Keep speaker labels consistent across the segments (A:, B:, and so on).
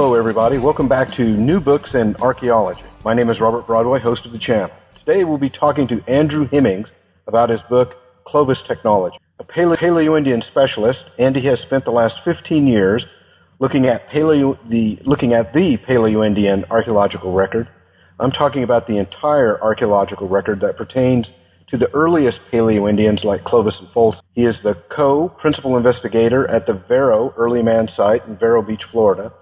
A: Hello, everybody. Welcome back to New Books in Archaeology. My name is Robert Broadway, host of the channel. Today we'll be talking to Andrew Hemmings about his book, Clovis Technology. A Paleo-Indian specialist, Andy has spent the last 15 years looking at, paleo, the, looking at the Paleo-Indian archaeological record. I'm talking about the entire archaeological record that pertains to the earliest Paleo-Indians like Clovis and Folsom. He is the co-principal investigator at the Vero Early Man Site in Vero Beach, Florida,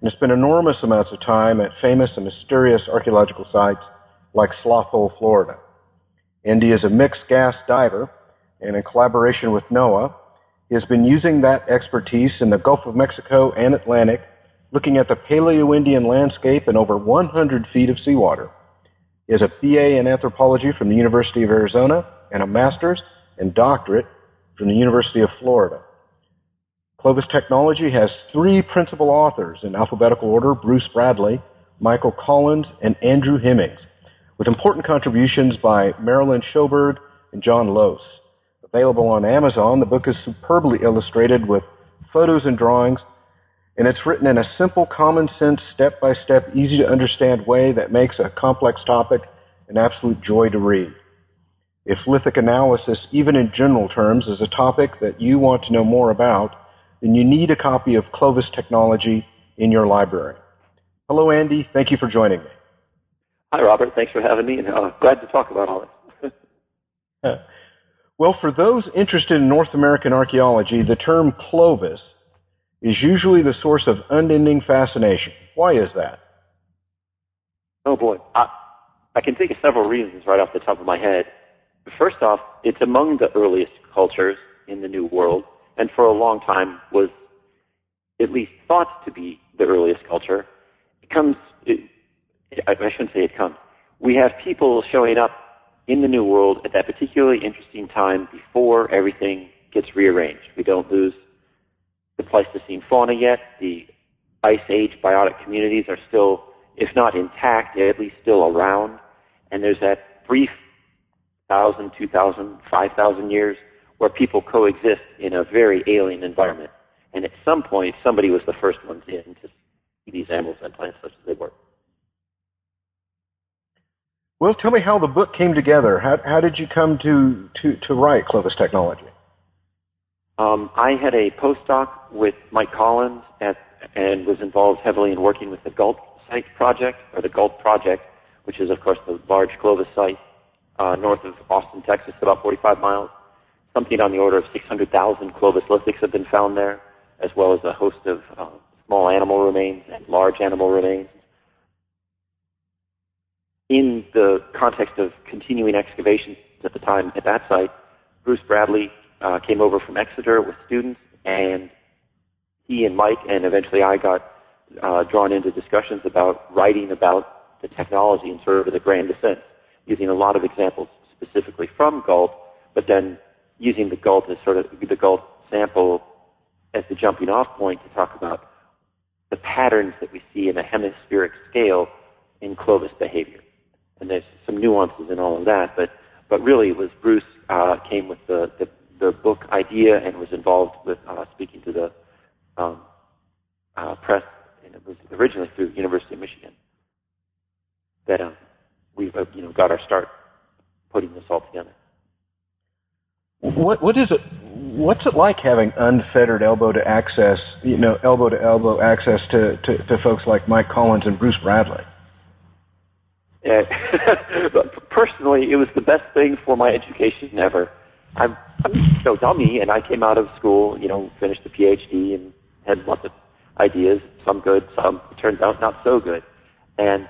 A: and has spent enormous amounts of time at famous and mysterious archaeological sites like Sloth Hole, Florida. Andy is a mixed gas diver, and in collaboration with NOAA, he has been using that expertise in the Gulf of Mexico and Atlantic, looking at the Paleo-Indian landscape in over 100 feet of seawater. He has a BA in anthropology from the University of Arizona and a master's and doctorate from the University of Florida. Clovis Technology has three principal authors in alphabetical order, Bruce Bradley, Michael Collins, and Andrew Hemmings, with important contributions by Marilyn Shoberg and John Lohse. Available on Amazon, the book is superbly illustrated with photos and drawings, and it's written in a simple, common sense, step by step, easy to understand way that makes a complex topic an absolute joy to read. If lithic analysis, even in general terms, is a topic that you want to know more about, then you need a copy of Clovis Technology in your library. Hello, Andy. Thank you for joining me.
B: Hi, Robert. Thanks for having me, and uh, glad to talk about all this.
A: well, for those interested in North American archaeology, the term Clovis is usually the source of unending fascination. Why is that?
B: Oh boy, I, I can think of several reasons right off the top of my head. First off, it's among the earliest cultures in the New World, and for a long time was at least thought to be the earliest culture. It comes, it, I shouldn't say it comes. We have people showing up in the New World at that particularly interesting time before everything gets rearranged. We don't lose the Pleistocene fauna yet. The Ice Age biotic communities are still, if not intact, at least still around. And there's that brief thousand, two thousand, five thousand years where people coexist in a very alien environment. And at some point, somebody was the first ones in to see these animals and plants such as they were.
A: Well, tell me how the book came together. How, how did you come to, to, to write Clovis Technology?
B: Um, I had a postdoc with Mike Collins at, and was involved heavily in working with the Gault Site Project, or the Gault Project, which is, of course, the large Clovis site uh, north of Austin, Texas, about 45 miles something on the order of 600,000 Clovis lithics have been found there, as well as a host of uh, small animal remains and large animal remains. In the context of continuing excavations at the time at that site, Bruce Bradley uh, came over from Exeter with students, and he and Mike, and eventually I got uh, drawn into discussions about writing about the technology and sort of the grand descent, using a lot of examples specifically from Gault, but then using the Gault as sort of the Gault sample as the jumping off point to talk about the patterns that we see in a hemispheric scale in Clovis behavior. And there's some nuances in all of that, but but really it was Bruce uh, came with the, the, the book idea and was involved with uh, speaking to the um, uh, press, and it was originally through University of Michigan that um, we uh, you know got our start putting this all together.
A: What what is it? What's it like having unfettered elbow to access, you know, elbow to elbow access to, to, to folks like Mike Collins and Bruce Bradley?
B: Yeah. Personally, it was the best thing for my education ever. I'm, I'm no dummy, and I came out of school, you know, finished the PhD and had lots of ideas, some good, some turns out not so good. And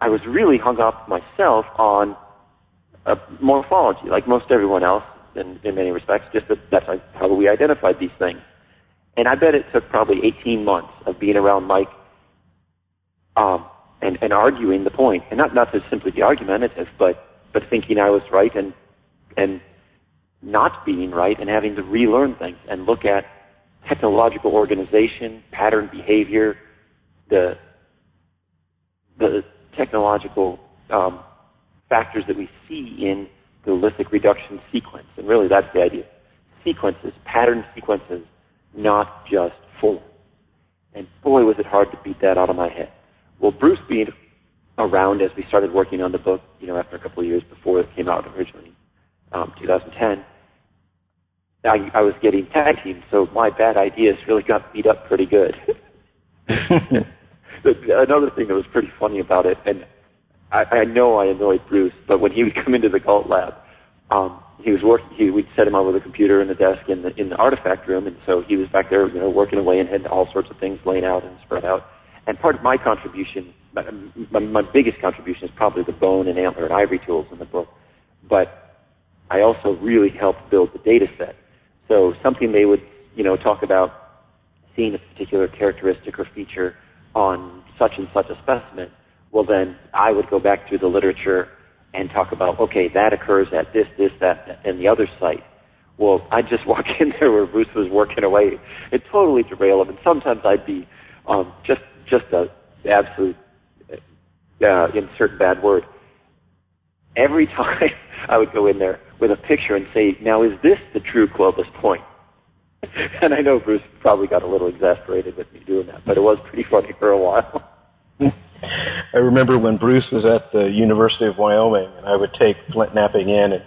B: I was really hung up myself on a morphology, like most everyone else in, in many respects, just that that's how we identified these things. And I bet it took probably 18 months of being around Mike um, and, and arguing the point, and not not to simply be argumentative, but but thinking I was right and and not being right and having to relearn things and look at technological organization, pattern behavior, the the technological um, factors that we see in the lithic reduction sequence. And really, that's the idea. Sequences, pattern sequences, not just form. And boy, was it hard to beat that out of my head. Well, Bruce being around as we started working on the book, you know, after a couple of years before it came out originally, um, 2010, I, I was getting tag teams, so my bad ideas really got beat up pretty good. Another thing that was pretty funny about it, and I, I know I annoyed Bruce, but when he would come into the Gault lab, um, he was working. He we'd set him up with a computer in the desk in the in the artifact room, and so he was back there, you know, working away and had all sorts of things laid out and spread out. And part of my contribution, my, my, my biggest contribution, is probably the bone and antler and ivory tools in the book. But I also really helped build the data set. So something they would, you know, talk about seeing a particular characteristic or feature on such and such a specimen, well then I would go back through the literature and talk about, okay, that occurs at this, this, that, and the other site. Well, I'd just walk in there where Bruce was working away. It totally derail him, and sometimes I'd be um, just just a absolute uh, insert bad word. Every time I would go in there with a picture and say, "Now, is this the true Clovis point?" and I know Bruce probably got a little exasperated with me doing that, but it was pretty funny for a while.
A: I remember when Bruce was at the University of Wyoming, and I would take Flint Knapping in and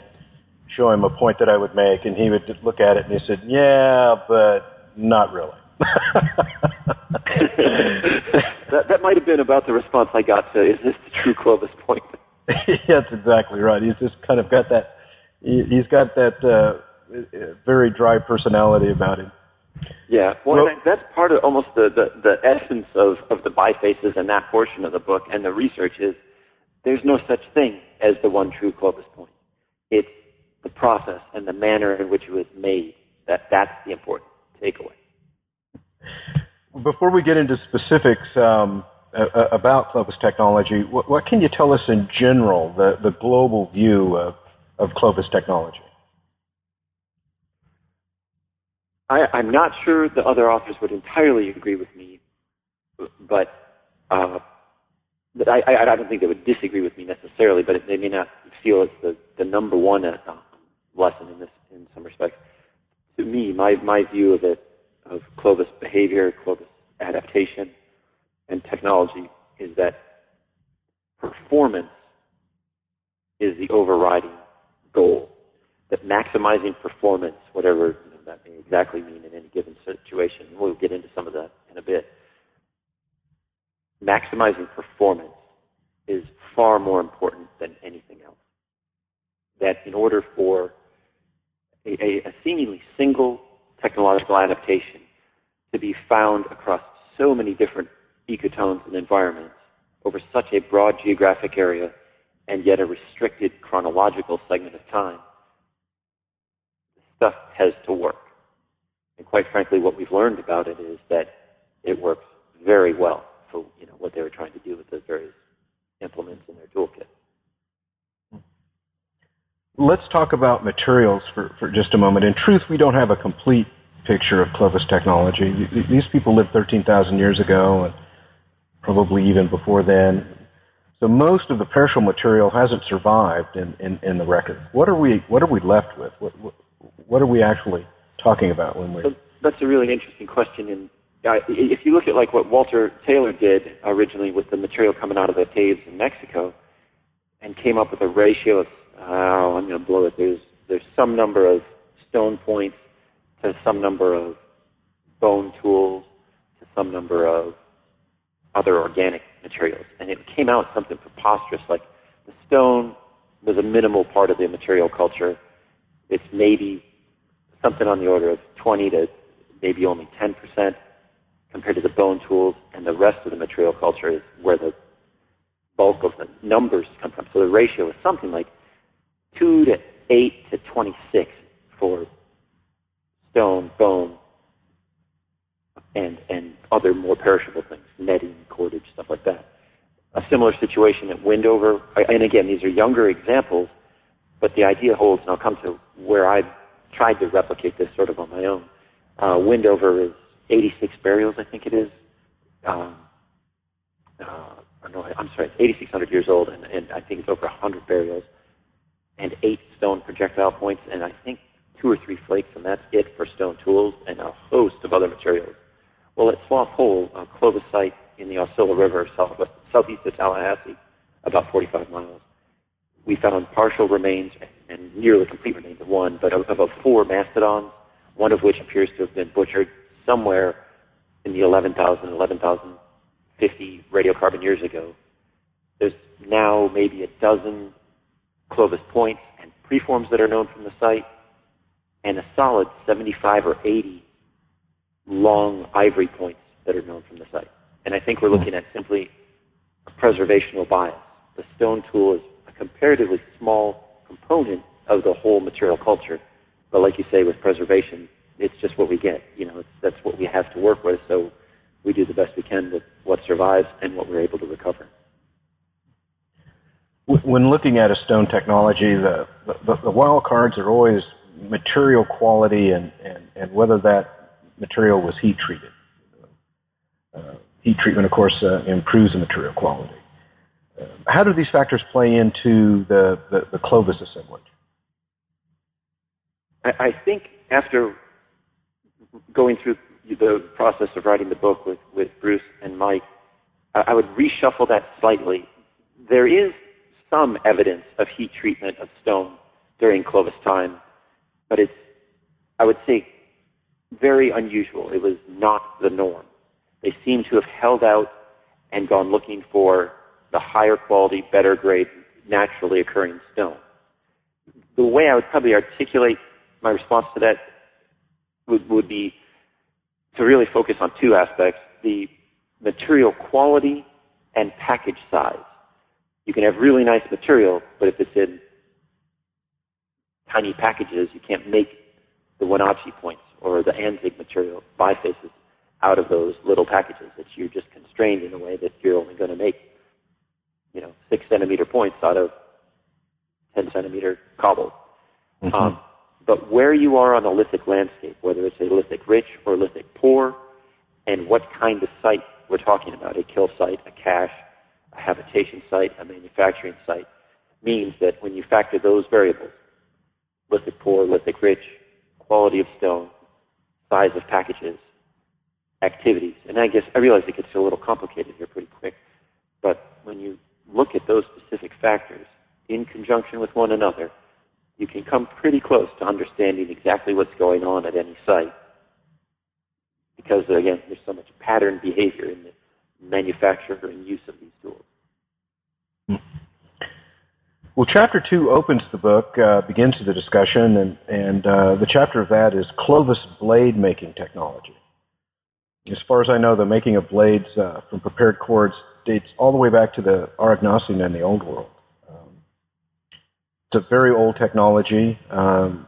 A: show him a point that I would make, and he would look at it and he said, "Yeah, but not really."
B: that that might have been about the response I got to "Is this the true Clovis point?"
A: That's exactly right. He's just kind of got that. He, he's got that uh, very dry personality about him.
B: Yeah, well, well that's part of almost the, the, the essence of, of the bifaces and that portion of the book and the research is there's no such thing as the one true Clovis point. It's the process and the manner in which it was made that that's the important takeaway.
A: Before we get into specifics um, about Clovis technology, what, what, can you tell us in general, the, the global view of, of Clovis technology?
B: I, I'm not sure the other authors would entirely agree with me, but uh, but I, I, I don't think they would disagree with me necessarily. But they may not feel it's the, the number one uh, lesson in this in some respects. To me, my my view of it, of Clovis behavior, Clovis adaptation, and technology is that performance is the overriding goal. That maximizing performance, whatever that may exactly mean in any given situation. We'll get into some of that in a bit. Maximizing performance is far more important than anything else. That in order for a, a, seemingly single technological adaptation to be found across so many different ecotones and environments over such a broad geographic area and yet a restricted chronological segment of time, stuff has to work. And quite frankly, what we've learned about it is that it works very well for you know what they were trying to do with the various implements in their toolkit.
A: Let's talk about materials for, for just a moment. In truth, we don't have a complete picture of Clovis technology. These people lived 13,000 years ago and probably even before then. So most of the perishable material hasn't survived in, in, in the record. What are we what are we left with? What, what are we actually talking about when we're?
B: That's a really interesting question. And uh, if you look at like what Walter Taylor did originally with the material coming out of the caves in Mexico, and came up with a ratio of oh, I'm going to blow it. There's there's some number of stone points to some number of bone tools to some number of other organic materials, and it came out something preposterous like the stone was a minimal part of the material culture. It's maybe something on the order of 20 to maybe only 10% compared to the bone tools, and the rest of the material culture is where the bulk of the numbers come from. So the ratio is something like 2 to 8 to 26 for stone, bone, and, and other more perishable things, netting, cordage, stuff like that. A similar situation at Windover, and again, these are younger examples, but the idea holds, and I'll come to where I tried to replicate this sort of on my own. Uh, Windover is 86 burials, I think it is. Um, uh, no, I'm sorry, 8,600 years old, and, and I think it's over 100 burials, and eight stone projectile points, and I think two or three flakes, and that's it for stone tools, and a host of other materials. Well, at Sloth Hole, a Clovis site in the Aucilla River, southwest, southeast of Tallahassee, about 45 miles, we found partial remains and nearly complete remains of one, but of about four mastodons, one of which appears to have been butchered somewhere in the 11,000, 11,050 radiocarbon years ago. There's now maybe a dozen Clovis points and preforms that are known from the site, and a solid 75 or 80 long ivory points that are known from the site. And I think we're looking at simply a preservational bias. The stone tool is a comparatively small component of the whole material culture. But like you say, with preservation, it's just what we get. You know, that's what we have to work with. So we do the best we can with what survives and what we're able to recover.
A: When looking at a stone technology, the, the, the wild cards are always material quality and, and, and whether that material was heat treated. Uh, heat treatment, of course, uh, improves the material quality. How do these factors play into the, the, the Clovis assemblage?
B: I, I think after going through the process of writing the book with, with Bruce and Mike, I would reshuffle that slightly. There is some evidence of heat treatment of stone during Clovis time, but it's, I would say, very unusual. It was not the norm. They seem to have held out and gone looking for the higher quality, better grade, naturally occurring stone. The way I would probably articulate my response to that would, would be to really focus on two aspects, the material quality and package size. You can have really nice material, but if it's in tiny packages, you can't make the Wenatchee points or the Anzick material bifaces out of those little packages. That you're just constrained in a way that you're only going to make, you know, six centimeter points out of ten centimeter cobble. Mm-hmm. Um, but where you are on a lithic landscape, whether it's a lithic rich or lithic poor, and what kind of site we're talking about, a kill site, a cache, a habitation site, a manufacturing site, means that when you factor those variables, lithic poor, lithic rich, quality of stone, size of packages, activities, and I guess I realize it gets a little complicated here pretty quick, but when you look at those specific factors in conjunction with one another, you can come pretty close to understanding exactly what's going on at any site. Because again, there's so much pattern behavior in the manufacture and use of these tools.
A: Well, chapter two opens the book, uh, begins the discussion, and, and uh, the chapter of that is Clovis blade making technology. As far as I know, the making of blades uh, from prepared cores dates all the way back to the Aurignacian in the Old World. Um, it's a very old technology. Um,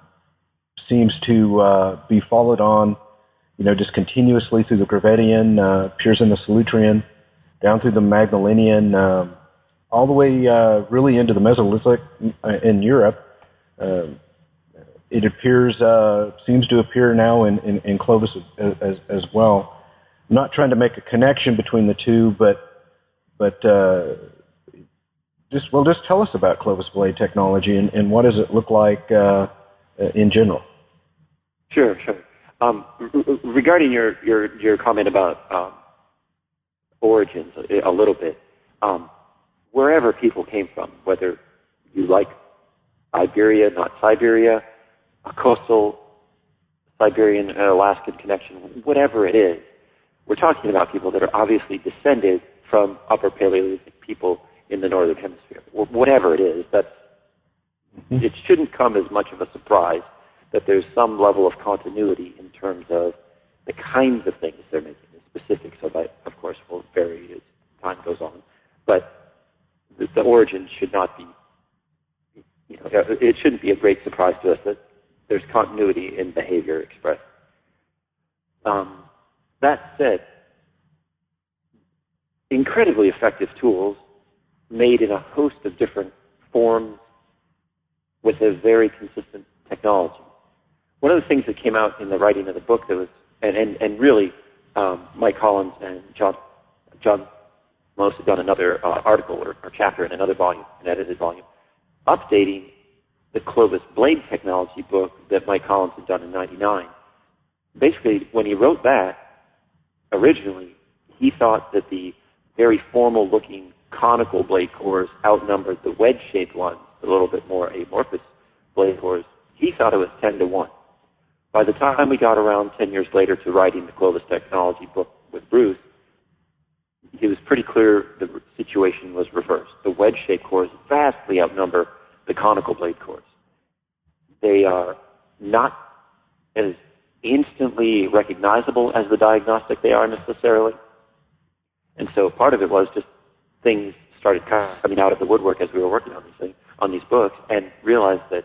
A: seems to uh, be followed on you know, just continuously through the Gravettian, uh, appears in the Solutrean, down through the Magdalenian, uh, all the way uh, really into the Mesolithic uh, in Europe. Uh, it appears, uh, seems to appear now in, in, in Clovis as, as, as, well. I'm not trying to make a connection between the two, but but uh, just well, just tell us about Clovis blade technology and, and what does it look like uh, in general.
B: Sure, sure. Um, regarding your, your, your comment about um, origins a, a, little bit, um, wherever people came from, whether you like Iberia, not Siberia, a coastal Siberian and Alaskan connection, whatever it is, we're talking about people that are obviously descended from Upper Paleolithic people in the northern hemisphere. Whatever it is, that's mm-hmm. it shouldn't come as much of a surprise that there's some level of continuity in terms of the kinds of things they're making. The specifics of it, of course, will vary as time goes on, but the, the origin should not be, you know, it shouldn't be a great surprise to us that there's continuity in behavior expressed. Um, that said, incredibly effective tools made in a host of different forms with a very consistent technology one of the things that came out in the writing of the book that was, and, and, and really, um, Mike Collins and John, John Lohse have done another uh, article or, or chapter in another volume, an edited volume, updating the Clovis blade technology book that Mike Collins had done in 99. Basically, when he wrote that, originally, he thought that the very formal looking conical blade cores outnumbered the wedge shaped ones, a little bit more amorphous blade cores. He thought it was 10 to 1. By the time we got around 10 years later to writing the Clovis Technology book with Bruce, it was pretty clear the situation was reversed. The wedge-shaped cores vastly outnumber the conical blade cores. They are not as instantly recognizable as the diagnostic they are necessarily. And so part of it was just things started coming out of the woodwork as we were working on these things, on these books, and realized that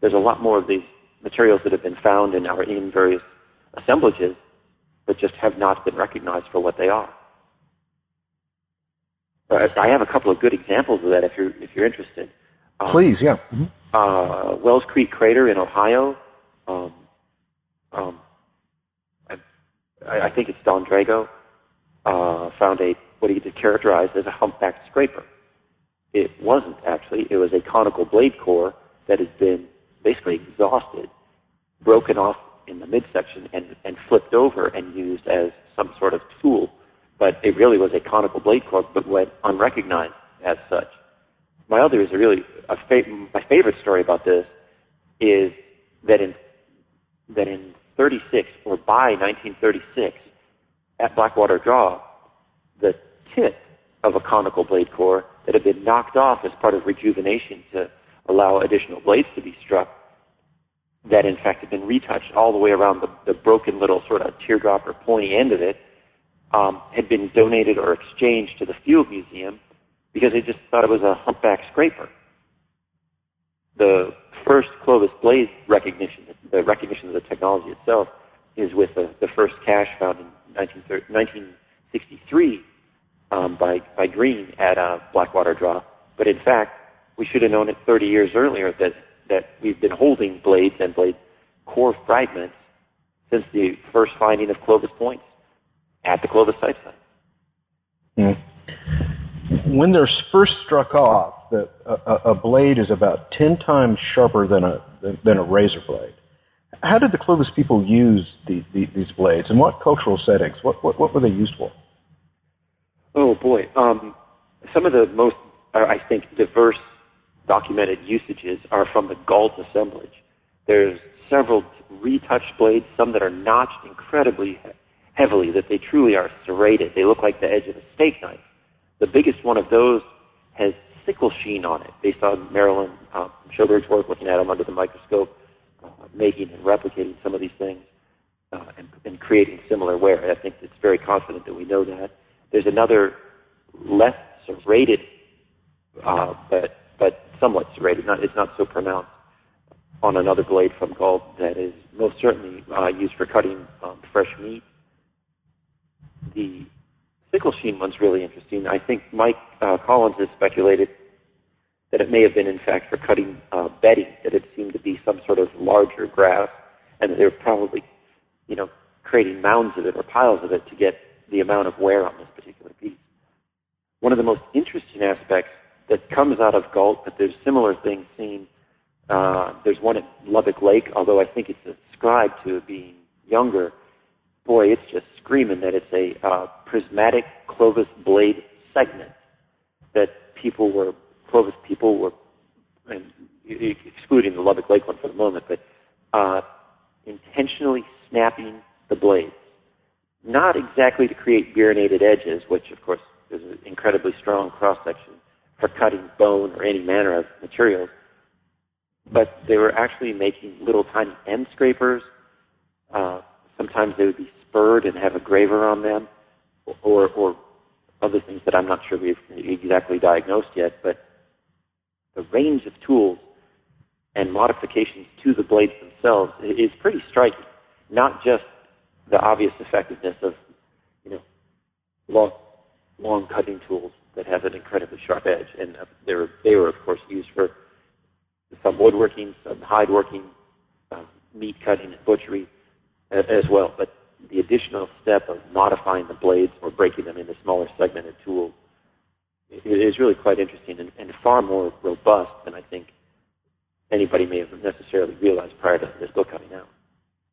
B: there's a lot more of these materials that have been found and are in various assemblages that just have not been recognized for what they are. I have a couple of good examples of that if you're if you're interested.
A: Um, Please, yeah. Mm-hmm.
B: Uh, Wells Creek Crater in Ohio. Um, um, I, I, think it's Don Dragoo uh, found a what he characterized as a humpbacked scraper. It wasn't actually. It was a conical blade core that had been basically exhausted, broken off in the midsection, and, and flipped over and used as some sort of tool but it really was a conical blade core, but went unrecognized as such. My other is a really a fa- my favorite story about this is that in that in 36 or by 1936 at Blackwater Draw, the tip of a conical blade core that had been knocked off as part of rejuvenation to allow additional blades to be struck, that in fact had been retouched all the way around the, the broken little sort of teardrop or pointy end of it um, had been donated or exchanged to the Field Museum because they just thought it was a humpback scraper. The first Clovis blade recognition, the recognition of the technology itself, is with the, the first cache found in 1963 um, by, by Green at uh, Blackwater Draw. But in fact, we should have known it 30 years earlier that, that we've been holding blades and blade core fragments since the first finding of Clovis points at the Clovis site site.
A: Mm. When they're first struck off, a, a, blade is about 10 times sharper than a, than a razor blade. How did the Clovis people use the, the, these blades, and what cultural settings? What, what, what were they used for?
B: Oh boy, um, some of the most, uh, I think, diverse documented usages are from the Gault assemblage. There's several retouched blades, some that are notched incredibly heavily, that they truly are serrated. They look like the edge of a steak knife. The biggest one of those has sickle sheen on it, based on Marilyn uh, Shoberg's work looking at them under the microscope, making and replicating some of these things, uh, and, and creating similar wear. I think it's very confident that we know that. There's another less serrated, uh, but but somewhat serrated. Not it's not so pronounced on another blade from Gault that is most certainly uh, used for cutting um, fresh meat the sickle sheen one's really interesting. I think Mike uh, Collins has speculated that it may have been, in fact, for cutting uh, bedding, that it seemed to be some sort of larger grass, and that they were probably, you know, creating mounds of it or piles of it to get the amount of wear on this particular piece. One of the most interesting aspects that comes out of Gault, but there's similar things seen. Uh, there's one at Lubbock Lake, although I think it's ascribed to being younger, boy, it's just screaming that it's a uh, prismatic Clovis blade segment that people were Clovis people were, and excluding the Lubbock Lake one for the moment, but uh, intentionally snapping the blades, not exactly to create burinated edges, which of course is an incredibly strong cross section for cutting bone or any manner of materials, but they were actually making little tiny end scrapers. Uh, sometimes they would be spurred and have a graver on them, or, or other things that I'm not sure we've exactly diagnosed yet, but the range of tools and modifications to the blades themselves is pretty striking. Not just the obvious effectiveness of, you know, long, long cutting tools that have an incredibly sharp edge, and they were, they were of course used for some woodworking, some hide working, um, meat cutting and butchery as well. But the additional step of modifying the blades or breaking them into smaller segmented tools is really quite interesting and, and far more robust than I think anybody may have necessarily realized prior to this book coming out.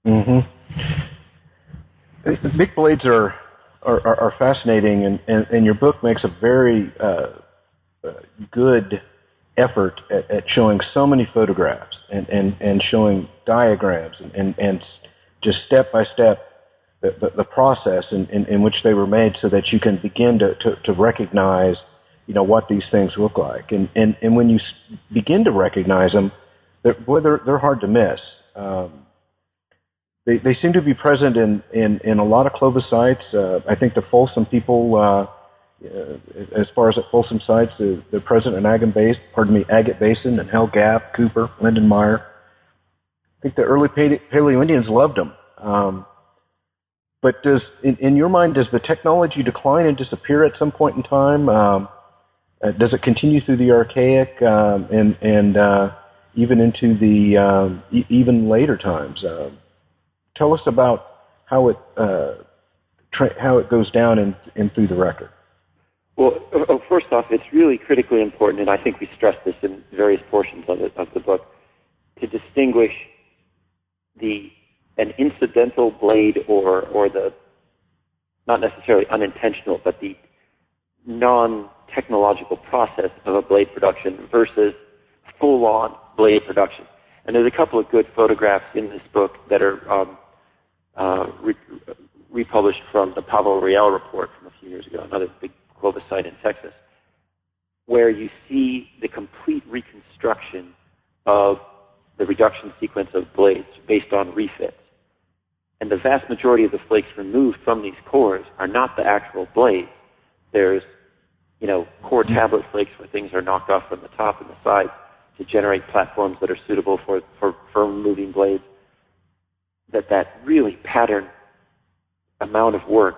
A: Mm-hmm. Big blades are are, are, are fascinating, and, and, and, your book makes a very uh, uh, good effort at, at, showing so many photographs and, and, and showing diagrams and, and, and just step by step the, the, the process in, in, in, which they were made so that you can begin to, to, to recognize you know what these things look like and and, and when you begin to recognize them they're, boy, they're, they're hard to miss um, they, they seem to be present in, in, in a lot of Clovis sites. Uh, I think the Folsom people, uh, uh, as far as at Folsom sites, the, they're present in Agate Basin, pardon me, Agate Basin and Hell Gap, Cooper, Lindenmeier. I think the early Paleo Indians loved them. Um, but does, in, in your mind, does the technology decline and disappear at some point in time? Um, uh, does it continue through the archaic um, and and uh, even into the um, e- even later times? Uh, tell us about how it uh, tra- how it goes down in, in through the record.
B: Well, first off, it's really critically important, and I think we stress this in various portions of it of the book, to distinguish the an incidental blade or or the not necessarily unintentional, but the non-technological process of a blade production versus full-on blade production. And there's a couple of good photographs in this book that are um, uh, re- republished from the Pavo Real report from a few years ago, another big Clovis site in Texas, where you see the complete reconstruction of the reduction sequence of blades based on refits. And the vast majority of the flakes removed from these cores are not the actual blades. There's, you know, core tablet flakes where things are knocked off from the top and the sides to generate platforms that are suitable for, for, for moving blades that that really pattern amount of work,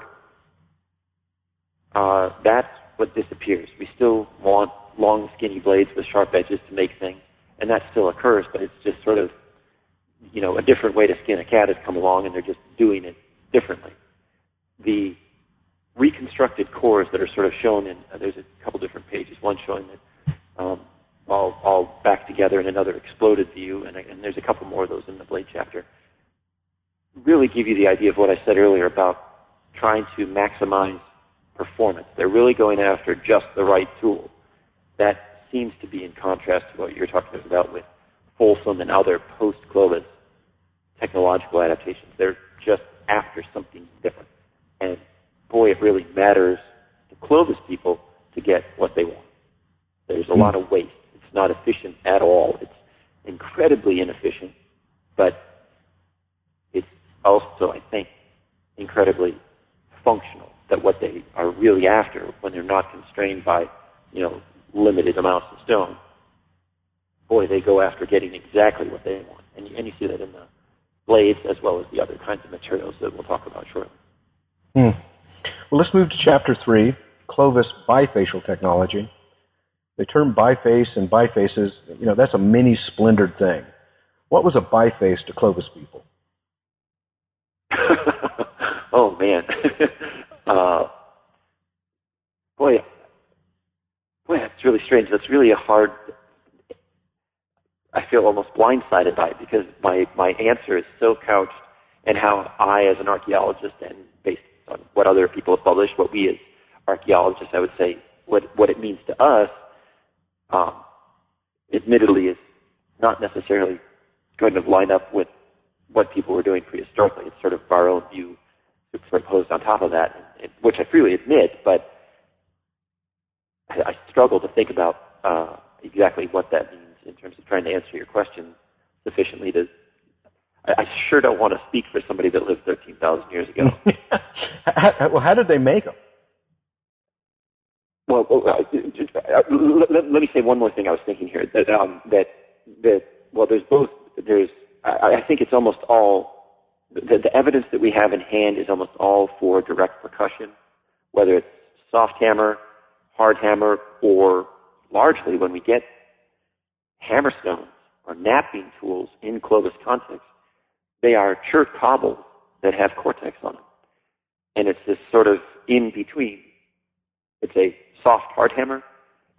B: uh, that's what disappears. We still want long, skinny blades with sharp edges to make things, and that still occurs, but it's just sort of, you know, a different way to skin a cat has come along, and they're just doing it differently. The reconstructed cores that are sort of shown in, uh, there's a couple different pages, one showing that um, all, all back together in another exploded view, and, and there's a couple more of those in the blade chapter really give you the idea of what I said earlier about trying to maximize performance. They're really going after just the right tool. That seems to be in contrast to what you're talking about with Folsom and other post-Clovis technological adaptations. They're just after something different. And boy, it really matters to Clovis people to get what they want. There's a lot of waste. It's not efficient at all. It's incredibly inefficient, but it's also, I think, incredibly functional. That what they are really after when they're not constrained by, you know, limited amounts of stone, boy, they go after getting exactly what they want. And you, and you see that in the blades as well as the other kinds of materials that we'll talk about shortly.
A: Hmm. Well, let's move to chapter three, Clovis bifacial technology. The term biface and bifaces, you know, that's a mini splendored thing. What was a biface to Clovis people?
B: oh man, uh, boy, boy, that's really strange. That's really a hard. I feel almost blindsided by it because my my answer is so couched in how I, as an archaeologist, and what other people have published, what we as archaeologists, I would say, what what it means to us, um, admittedly, is not necessarily going to line up with what people were doing prehistorically. It's sort of our own view superimposed on top of that, which I freely admit, but I, I struggle to think about uh, exactly what that means in terms of trying to answer your question sufficiently to. I, sure don't want to speak for somebody that lived 13,000 years ago.
A: well, how did they make them?
B: Well, uh, let me say one more thing. I was thinking here that um, that that well, there's both there's I, I think it's almost all the, the evidence that we have in hand is almost all for direct percussion, whether it's soft hammer, hard hammer, or largely when we get hammerstones or knapping tools in Clovis context, they are chert cobbles that have cortex on them. And it's this sort of in between. It's a soft hard hammer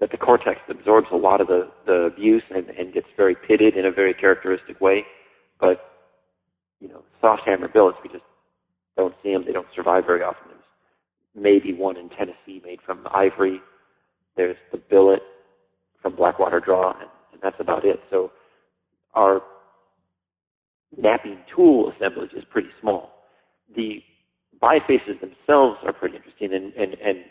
B: that the cortex absorbs a lot of the, the abuse and, and gets very pitted in a very characteristic way. But, you know, soft hammer billets, we just don't see them. They don't survive very often. There's maybe one in Tennessee made from ivory. There's the billet from Blackwater Draw, and, and that's about it. So our knapping tool assemblage is pretty small. The bifaces themselves are pretty interesting, and, and, and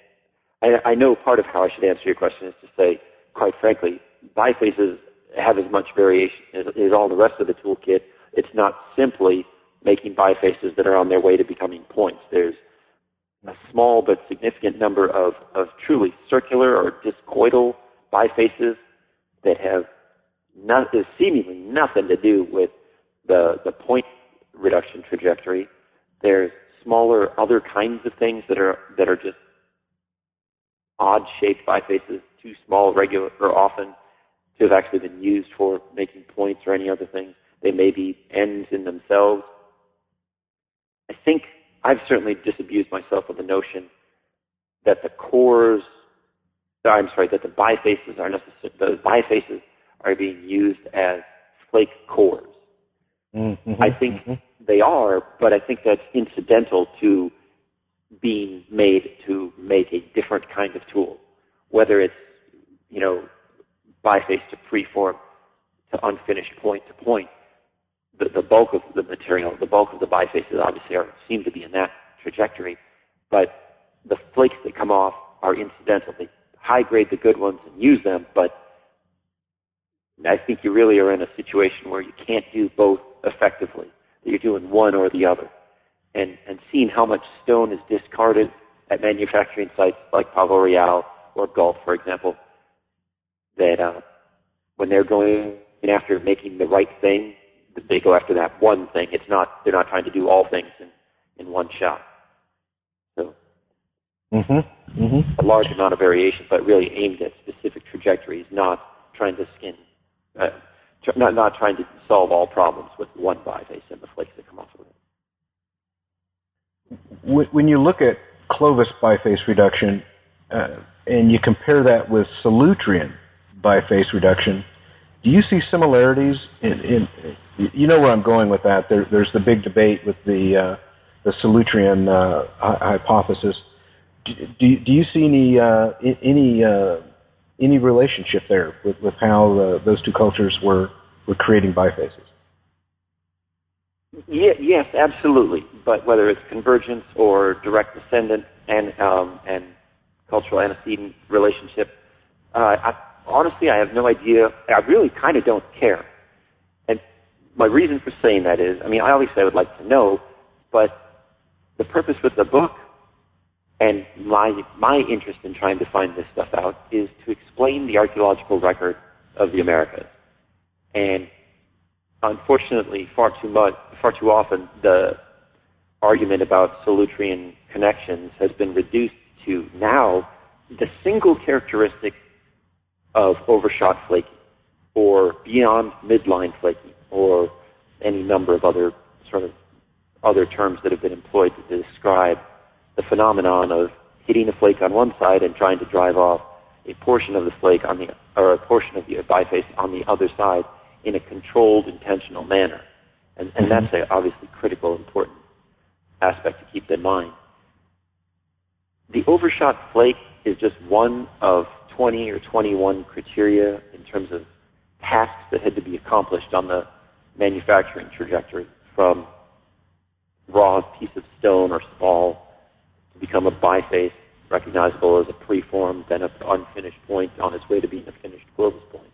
B: I, I know part of how I should answer your question is to say, quite frankly, bifaces have as much variation as, as all the rest of the toolkit. It's not simply making bifaces that are on their way to becoming points. There's a small but significant number of, of truly circular or discoidal bifaces that have not, seemingly nothing to do with the, the point reduction trajectory. There's smaller other kinds of things that are, that are just odd shaped bifaces, too small regular or often to have actually been used for making points or any other things. They may be ends in themselves. I think I've certainly disabused myself of the notion that the cores, I'm sorry, that the bifaces are necessary, the bifaces are being used as flake cores. Mm-hmm, I think mm-hmm. they are, but I think that's incidental to being made to make a different kind of tool, whether it's, you know, biface to preform to unfinished point to point. The, the bulk of the material, the bulk of the bifaces obviously are, seem to be in that trajectory, but the flakes that come off are incidental. They high grade the good ones and use them, but I think you really are in a situation where you can't do both effectively. That you're doing one or the other. And, and seeing how much stone is discarded at manufacturing sites like Pavo Real or Gault, for example, that uh, when they're going after making the right thing, they go after that one thing. It's not they're not trying to do all things in, in one shot. So
A: mm-hmm. Mm-hmm.
B: a large amount of variation, but really aimed at specific trajectories, not trying to skin, uh, not not trying to solve all problems with one biface and the flakes that come off of
A: it. When you look at Clovis biface reduction, uh, and you compare that with Solutrean biface reduction. Do you see similarities in, in you know where I'm going with that? There, there's the big debate with the uh, the Solutrean uh, hypothesis. Do, do, do, you see any uh, any uh, any relationship there with, with how those two cultures were were creating bifaces?
B: Yeah, yes, absolutely. But whether it's convergence or direct descendant and um, and cultural antecedent relationship, uh, I, honestly, I have no idea. I really kind of don't care. And my reason for saying that is, I mean, obviously I would like to know, but the purpose with the book and my my interest in trying to find this stuff out is to explain the archaeological record of the Americas. And unfortunately, far too much, far too often, the argument about Solutrean connections has been reduced to now the single characteristic of overshot flaking or beyond midline flaking or any number of other sort of other terms that have been employed to describe the phenomenon of hitting a flake on one side and trying to drive off a portion of the flake on the or a portion of the biface on the other side in a controlled, intentional manner. And, and mm-hmm. that's a obviously critical, important aspect to keep in mind. The overshot flake is just one of 20 or 21 criteria in terms of tasks that had to be accomplished on the manufacturing trajectory from raw piece of stone or spall to become a biface recognizable as a preform, then an unfinished point on its way to being a finished Clovis point.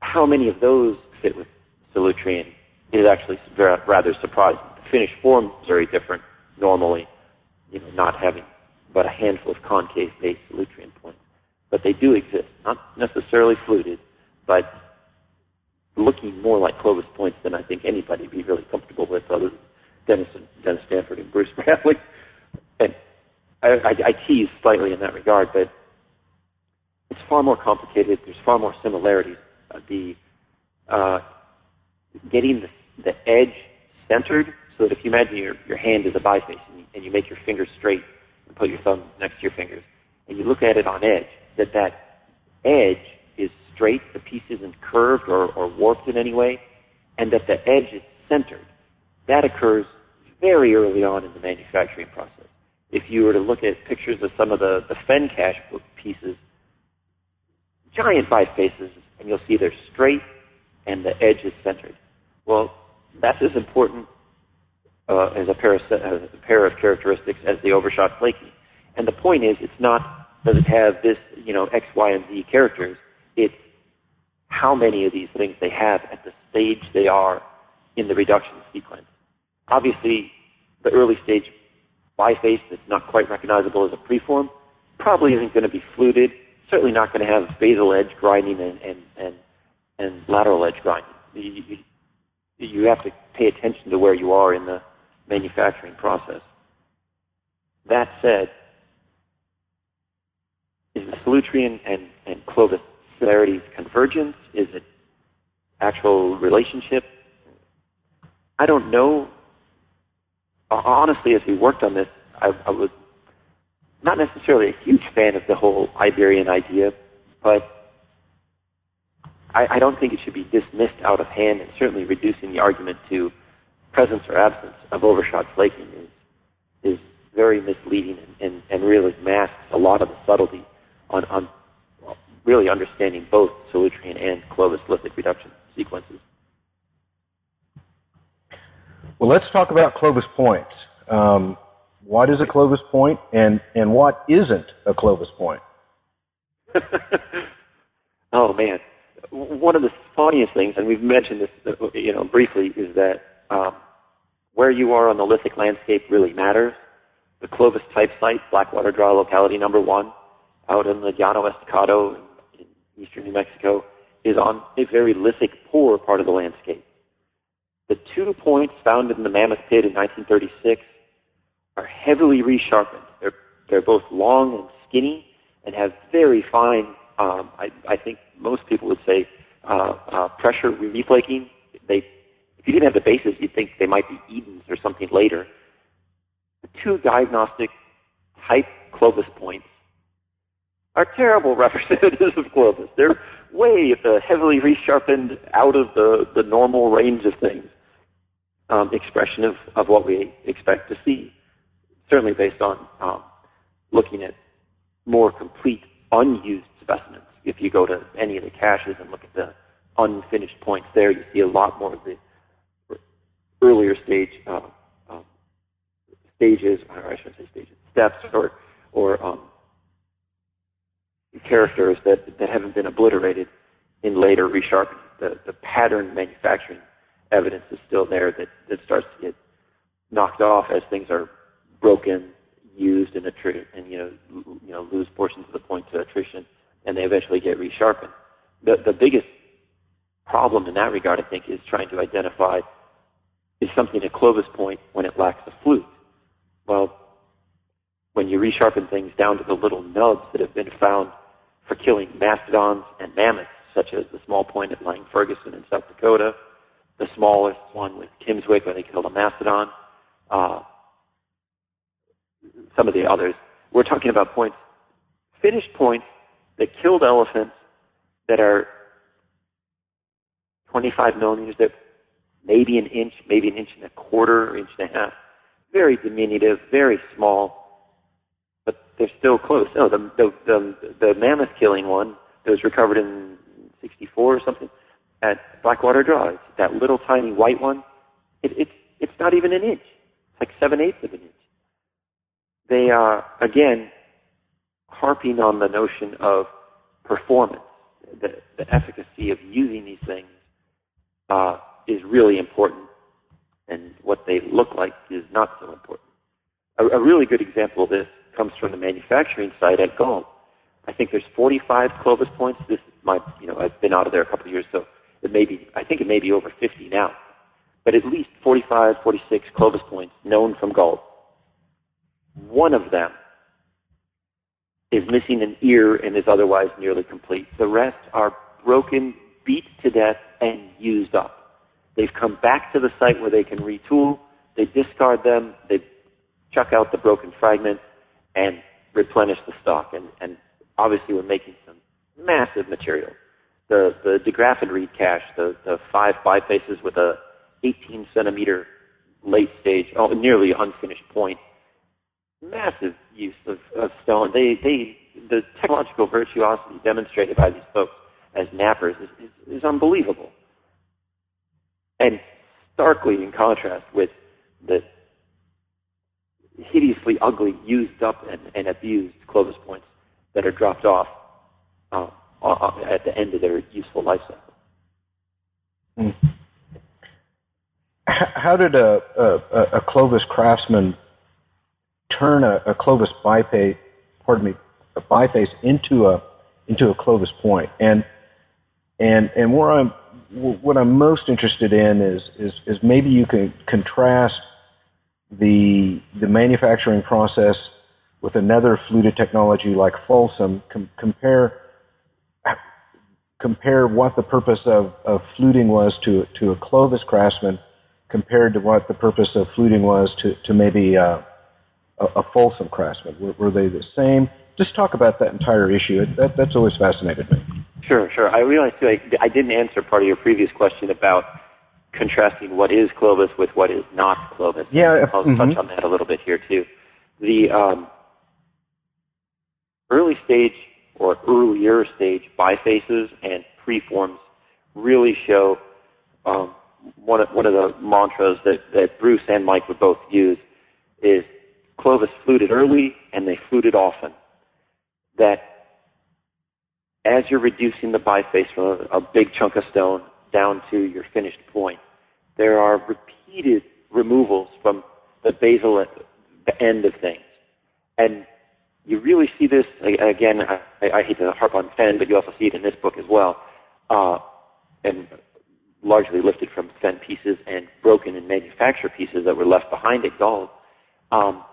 B: How many of those fit with Solutrean is actually rather surprising. The finished form is very different normally, you know, not having but a handful of concave-based Solutrean points but they do exist. Not necessarily fluted, but looking more like Clovis points than I think anybody would be really comfortable with, other than Dennis, Dennis Stanford and Bruce Bradley. And I, I, I tease slightly in that regard, but it's far more complicated. There's far more similarities. Uh, the uh, getting the, the edge centered, so that if you imagine your, your hand is a biface and you, and you make your fingers straight and put your thumb next to your fingers, and you look at it on edge, that that edge is straight, the piece isn't curved or, or warped in any way, and that the edge is centered. That occurs very early on in the manufacturing process. If you were to look at pictures of some of the, the Fenn cache pieces, giant bifaces, and you'll see they're straight and the edge is centered. Well, that's as important uh, as, a pair of, as a pair of characteristics as the overshot flaking. And the point is, it's not does it have this, you know, X, Y, and Z characters. It's how many of these things they have at the stage they are in the reduction sequence. Obviously, the early stage biface that's not quite recognizable as a preform probably isn't going to be fluted. Certainly not going to have basal edge grinding and, and, and, and lateral edge grinding. You, you, you have to pay attention to where you are in the manufacturing process. That said, is the Solutrean and, and Clovis similarities convergence? Is it actual relationship? I don't know. Honestly, as we worked on this, I, I was not necessarily a huge fan of the whole Iberian idea, but I, I don't think it should be dismissed out of hand, and certainly reducing the argument to presence or absence of overshot flaking is is very misleading and, and, and really masks a lot of the subtlety on, on really understanding both Solutrean and Clovis lithic reduction sequences.
A: Well, let's talk about Clovis points. Um, what is a Clovis point, and and what isn't a Clovis point?
B: oh man, one of the funniest things, and we've mentioned this, you know, briefly, is that um, where you are on the lithic landscape really matters. The Clovis type site, Blackwater Draw locality number one, out in the Llano Estacado in eastern New Mexico, is on a very lithic poor part of the landscape. The two points found in the Mammoth Pit in 1936 are heavily resharpened. They're, they're both long and skinny and have very fine, um, I, I think most people would say, uh, uh, pressure reflaking. They, if you didn't have the bases, you'd think they might be Edens or something later. The two diagnostic type Clovis points are terrible representatives of Clovis. They're way the heavily resharpened, out of the, the normal range of things, um, expression of, of what we expect to see. Certainly based on um, looking at more complete unused specimens. If you go to any of the caches and look at the unfinished points there, you see a lot more of the earlier stage uh, uh, stages, or I shouldn't say stages, steps, or or um, characters that, that haven't been obliterated in later resharpening. The, the pattern manufacturing evidence is still there that, that starts to get knocked off as things are broken, used, and, attri- and you know, you know, lose portions of the point to attrition, and they eventually get resharpened. The, the biggest problem in that regard, I think, is trying to identify is something a Clovis point when it lacks a flute. Well, when you resharpen things down to the little nubs that have been found for killing mastodons and mammoths, such as the small point at Lange-Ferguson in South Dakota, the smallest one with Kimmswick where they killed a mastodon, uh, some of the others. We're talking about points, finished points that killed elephants that are 25 millimeters, that maybe an inch, maybe an inch and a quarter, inch and a half. Very diminutive, very small but they're still close. No, the the the, the mammoth killing one that was recovered in '64 or something at Blackwater Draw. That little tiny white one. It, it's it's not even an inch. It's like seven eighths of an inch. They are again harping on the notion of performance, the, the efficacy of using these things uh, is really important, and what they look like is not so important. A, a really good example of this comes from the manufacturing side at Gault. I think there's 45 Clovis points. This is my, you know, I've been out of there a couple of years, so it may be, I think it may be over 50 now. But at least 45, 46 Clovis points known from Gault. One of them is missing an ear and is otherwise nearly complete. The rest are broken, beat to death, and used up. They've come back to the site where they can retool. They discard them. They chuck out the broken fragments and replenish the stock. And, and obviously we're making some massive material. The, the reed cache, the, the five bifaces with a 18 centimeter late stage, oh, nearly unfinished point, massive use of, of stone. They, they, the technological virtuosity demonstrated by these folks as knappers is, is, is unbelievable. And starkly in contrast with the hideously ugly, used up and, and abused Clovis points that are dropped off uh, at the end of their useful life cycle.
A: Mm. How did a, a, a Clovis craftsman turn a, a Clovis biface, pardon me, a biface into a into a Clovis point? And and and where I'm what I'm most interested in is is, is maybe you can contrast the the manufacturing process with another fluted technology like Folsom. Com- compare compare what the purpose of, of fluting was to to a Clovis craftsman compared to what the purpose of fluting was to to maybe uh, a, a Folsom craftsman. Were, were, they the same? Just talk about that entire issue. That, that's always fascinated me.
B: Sure, sure. I realize too, I, I didn't answer part of your previous question about contrasting what is Clovis with what is not Clovis.
A: Yeah,
B: I'll
A: mm-hmm.
B: touch on that a little bit here too. The um, early stage or earlier stage bifaces and preforms really show um, one of one of the mantras that, that Bruce and Mike would both use is Clovis fluted early and they fluted often. That as you're reducing the biface from a, a big chunk of stone down to your finished point, there are repeated removals from the basal end of things. And you really see this, again, I, I hate to harp on Fenn, but you also see it in this book as well, uh, and largely lifted from Fenn pieces and broken and manufacture pieces that were left behind at Gault. Um,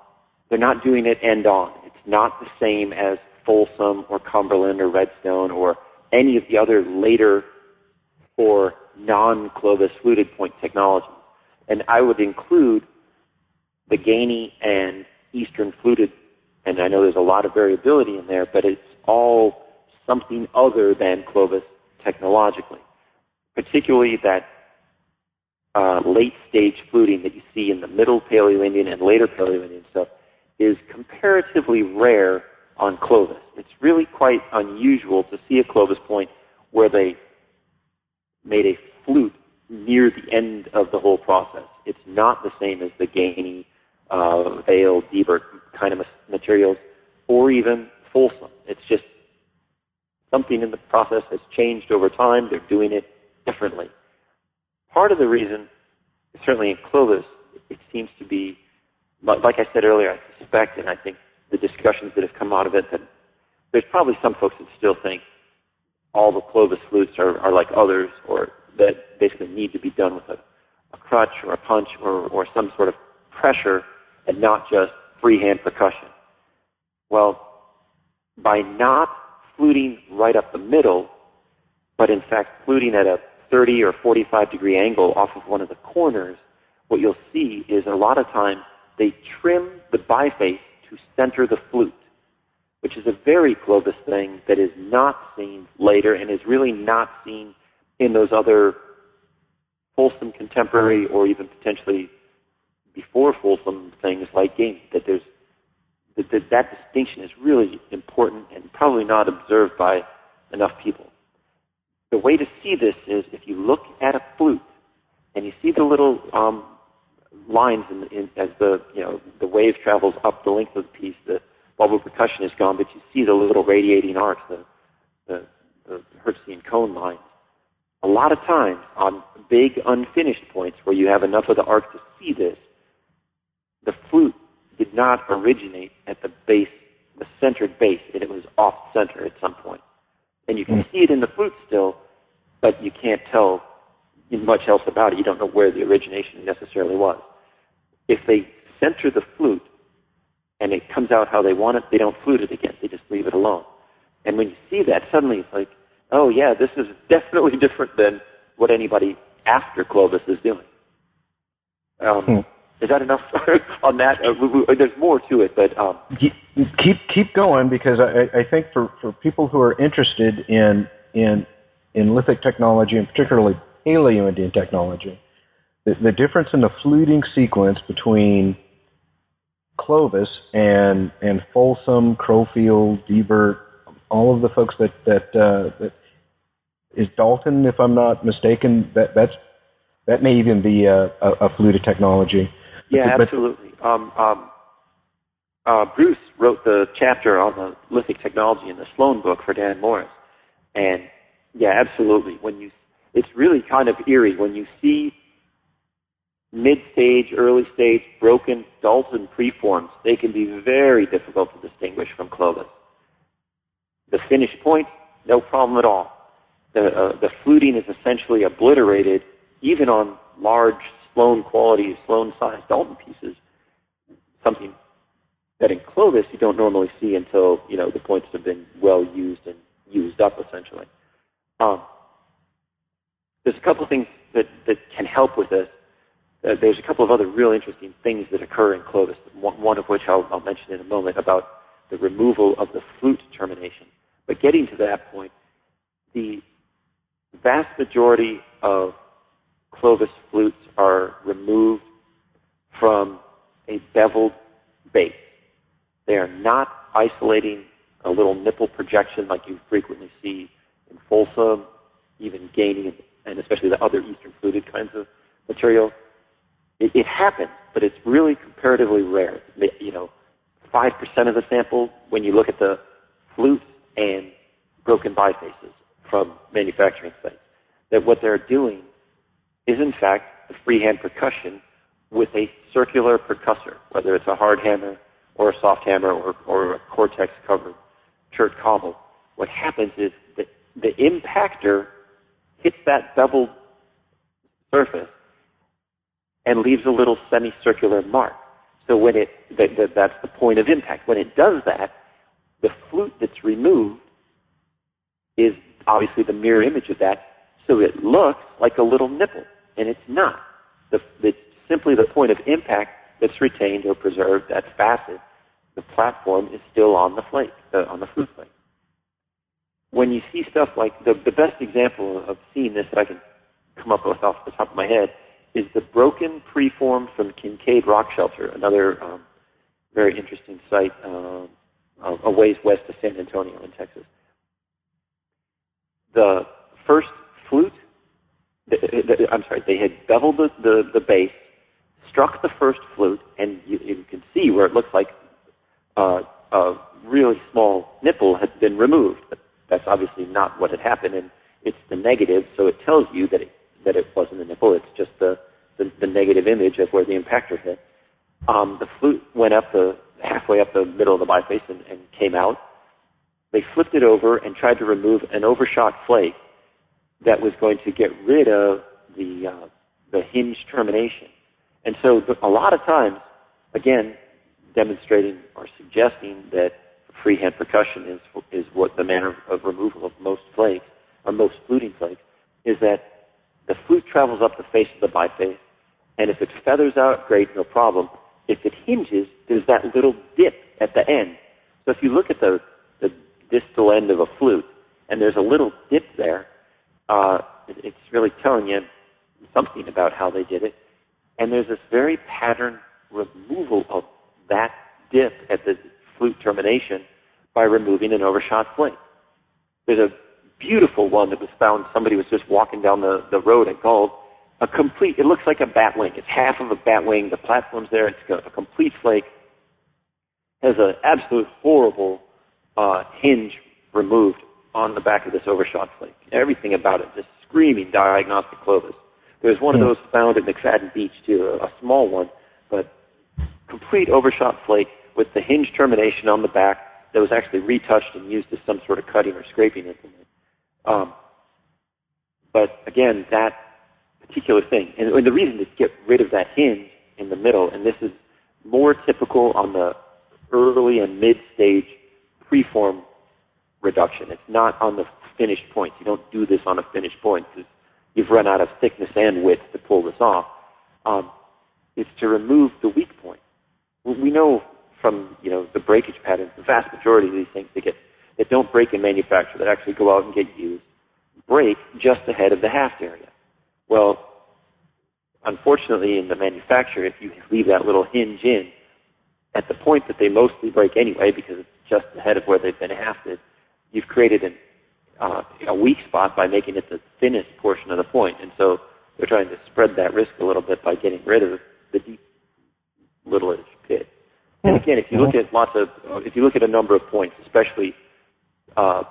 B: they're not doing it end on. It's not the same as Folsom or Cumberland or Redstone or any of the other later or non-Clovis fluted point technologies. And I would include the Gainey and Eastern fluted, and I know there's a lot of variability in there, but it's all something other than Clovis technologically. Particularly that uh, late stage fluting that you see in the middle Paleo-Indian and later Paleo-Indian stuff is comparatively rare on Clovis. It's really quite unusual to see a Clovis point where they made a flute near the end of the whole process. It's not the same as the Gainey, uh, Vail, Debert kind of materials, or even Folsom. It's just something in the process has changed over time. They're doing it differently. Part of the reason, certainly in Clovis, it seems to be, like I said earlier, I suspect, and I think the discussions that have come out of it, that there's probably some folks that still think all the Clovis flutes are, are like others, or that basically need to be done with a, a crutch or a punch or, or some sort of pressure and not just freehand percussion. Well, by not fluting right up the middle, but in fact fluting at a 30 or 45 degree angle off of one of the corners, what you'll see is a lot of times they trim the biface to center the flute, which is a very Clovis thing that is not seen later and is really not seen in those other Folsom contemporary or even potentially before Folsom things like Gainey. That there's that, that, that distinction is really important and probably not observed by enough people. The way to see this is if you look at a flute and you see the little um, lines in, in, as the you know the wave travels up the length of the piece. The bulb of percussion is gone, but you see the little radiating arcs, the the, the Hertzian cone lines. A lot of times on big unfinished points where you have enough of the arc to see this, the flute did not originate at the base, the centered base, and it was off center at some point. And you can mm. see it in the flute still, but you can't tell much else about it. You don't know where the origination necessarily was. If they center the flute and it comes out how they want it, they don't flute it again. They just leave it alone. And when you see that, suddenly it's like, oh yeah, this is definitely different than what anybody after Clovis is doing. Um, hmm. Is that enough on that? Uh, there's more to it, but um,
A: keep keep going because I, I think for, for people who are interested in in in lithic technology and particularly Paleo-Indian technology, the, the difference in the fluting sequence between Clovis and and Folsom, Crowfield, Debert, all of the folks that that uh, that is Dalton, if I'm not mistaken. That that's that may even be a, a, a fluted technology.
B: Yeah, absolutely. Um, um, uh, Bruce wrote the chapter on the lithic technology in the Sloan book for Dan Morse, and yeah, absolutely. When you, it's really kind of eerie when you see mid-stage, early stage, broken Dalton preforms. They can be very difficult to distinguish from Clovis. The finish point, no problem at all. The, uh, the fluting is essentially obliterated even on large Sloan quality, Sloan sized Dalton pieces. Something that in Clovis you don't normally see until, you know, the points have been well used and used up essentially. Um, there's a couple of things that, that can help with this. Uh, there's a couple of other real interesting things that occur in Clovis, one, one of which I'll, I'll mention in a moment about the removal of the flute termination. But getting to that point, the vast majority of Clovis flutes are removed from a beveled base. They are not isolating a little nipple projection like you frequently see in Folsom, even Gainey, and especially the other Eastern fluted kinds of material. It, it happens, but it's really comparatively rare. You know, 5% of the sample when you look at the flutes and broken bifaces from manufacturing sites. That what they're doing is in fact a freehand percussion with a circular percussor, whether it's a hard hammer or a soft hammer or, or a cortex covered chert cobble. What happens is that the impactor hits that beveled surface and leaves a little semicircular mark. So when it, that, that, that's the point of impact. When it does that, the flute that's removed is obviously the mirror image of that, so it looks like a little nipple, and it's not. The, it's simply the point of impact that's retained or preserved, that facet. The platform is still on the flake, uh, on the flute flake. When you see stuff like, the, the best example of seeing this that I can come up with off the top of my head is the broken preform from Kincaid Rock Shelter, another um, very interesting site uh, a ways west of San Antonio in Texas. The first flute, the, the, I'm sorry, they had beveled the, the, the base, struck the first flute, and you, you can see where it looks like uh, a really small nipple had been removed. But that's obviously not what had happened, and it's the negative, so it tells you that it, that it wasn't a nipple. It's just the, the, the negative image of where the impactor hit. Um, the flute went up the halfway up the middle of the biface and, and came out. They flipped it over and tried to remove an overshot flake that was going to get rid of the uh, the hinge termination. And so a lot of times, again, demonstrating or suggesting that freehand percussion is is what the manner of removal of most flakes or most fluting flakes is that the flute travels up the face of the biface, and if it feathers out, great, no problem. If it hinges, there's that little dip at the end. So if you look at the the distal end of a flute, and there's a little dip there, uh, it's really telling you something about how they did it. And there's this very pattern removal of that dip at the flute termination by removing an overshot flake. There's a beautiful one that was found. Somebody was just walking down the, the road at Gault. A complete, it looks like a bat wing. It's half of a bat wing. The platform's there. It's got a complete flake. Has an absolute horrible uh, hinge removed on the back of this overshot flake. Everything about it just screaming diagnostic Clovis. There's one of hmm. those found at McFadden Beach too, a, a small one, but complete overshot flake with the hinge termination on the back that was actually retouched and used as some sort of cutting or scraping implement. Um, but again, that particular thing, and, and the reason to get rid of that hinge in the middle, and this is more typical on the early and mid stage preform reduction. It's not on the finished points. You don't do this on a finished point because you've run out of thickness and width to pull this off. Um, it's to remove the weak point. We know from you know the breakage patterns, the vast majority of these things that get that don't break in manufacture, that actually go out and get used, break just ahead of the haft area. Well, unfortunately, in the manufacture, if you leave that little hinge in, at the point that they mostly break anyway, because it's just ahead of where they've been hafted, you've created an, uh, a weak spot by making it the thinnest portion of the point. And so they're trying to spread that risk a little bit by getting rid of the deep little edge pit. And again, if you look at lots of, if you look at a number of points, especially uh,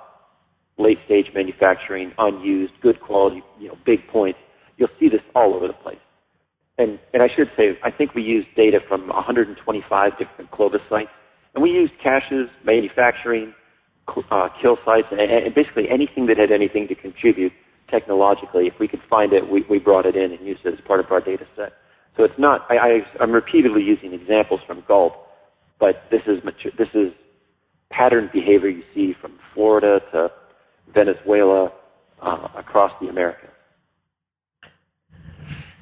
B: late stage manufacturing, unused, good quality, you know, big points, you'll see this all over the place. And, and I should say, I think we used data from 125 different Clovis sites, and we used caches, manufacturing, uh, kill sites, and, and basically anything that had anything to contribute technologically. If we could find it, we, we brought it in and used it as part of our data set. So it's not. I, I, I'm repeatedly using examples from Gault, but this is this is pattern behavior you see from Florida to Venezuela uh, across the Americas.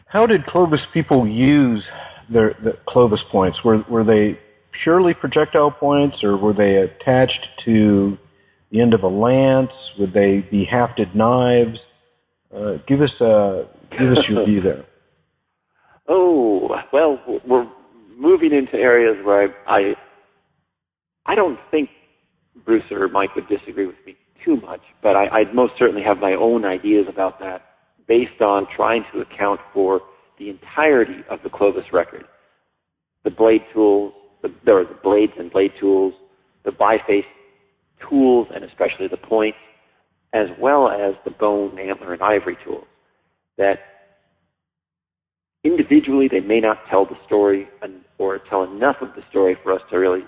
A: How did Clovis people use their the Clovis points? Were were they purely projectile points, or were they attached to the end of a lance? Would they be hafted knives? Uh, give us uh, give us your view there.
B: Oh well, we're moving into areas where I, I I don't think Bruce or Mike would disagree with me too much, but I, I most certainly have my own ideas about that based on trying to account for the entirety of the Clovis record. The blade tools, the, there are the blades and blade tools, the biface tools, and especially the points, as well as the bone, antler, and ivory tools. That individually they may not tell the story or tell enough of the story for us to really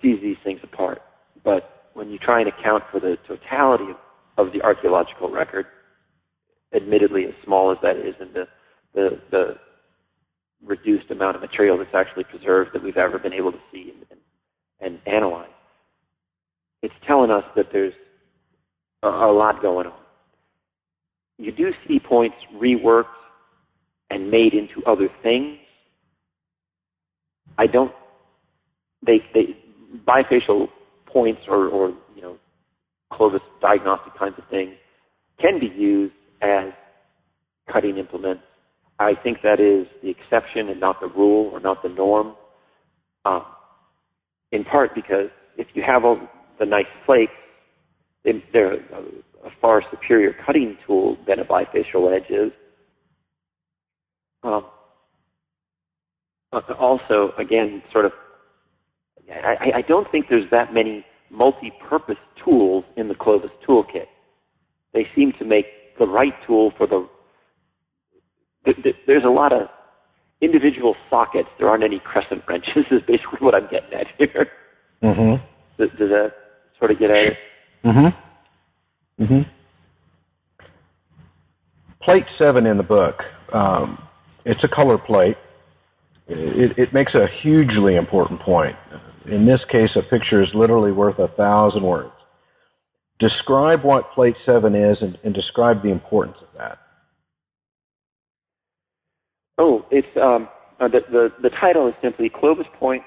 B: tease these things apart. But when you try and account for the totality of, of the archaeological record, admittedly as small as that is, and the, the, the reduced amount of material that's actually preserved that we've ever been able to see and, and, and analyze, it's telling us that there's a, a lot going on. You do see points reworked and made into other things. I don't. They they bifacial points or or you know Clovis diagnostic kinds of things can be used as cutting implements. I think that is the exception and not the rule or not the norm. Um, in part because if you have all the nice flakes, they're a, a far superior cutting tool than a bifacial edge is. Um, also, again, sort of, I, I don't think there's that many multi-purpose tools in the Clovis toolkit. They seem to make the right tool for the. There's a lot of individual sockets. There aren't any crescent wrenches. Is basically what I'm getting at here.
A: Mm-hmm.
B: Does, does that sort of get at it?
A: Mm-hmm. Mm-hmm. Plate seven in the book. Um, it's a color plate. It, it makes a hugely important point. In this case, a picture is literally worth a thousand words. Describe what plate seven is and, and describe the importance of that.
B: Oh, it's um, uh, the, the the title is simply Clovis Point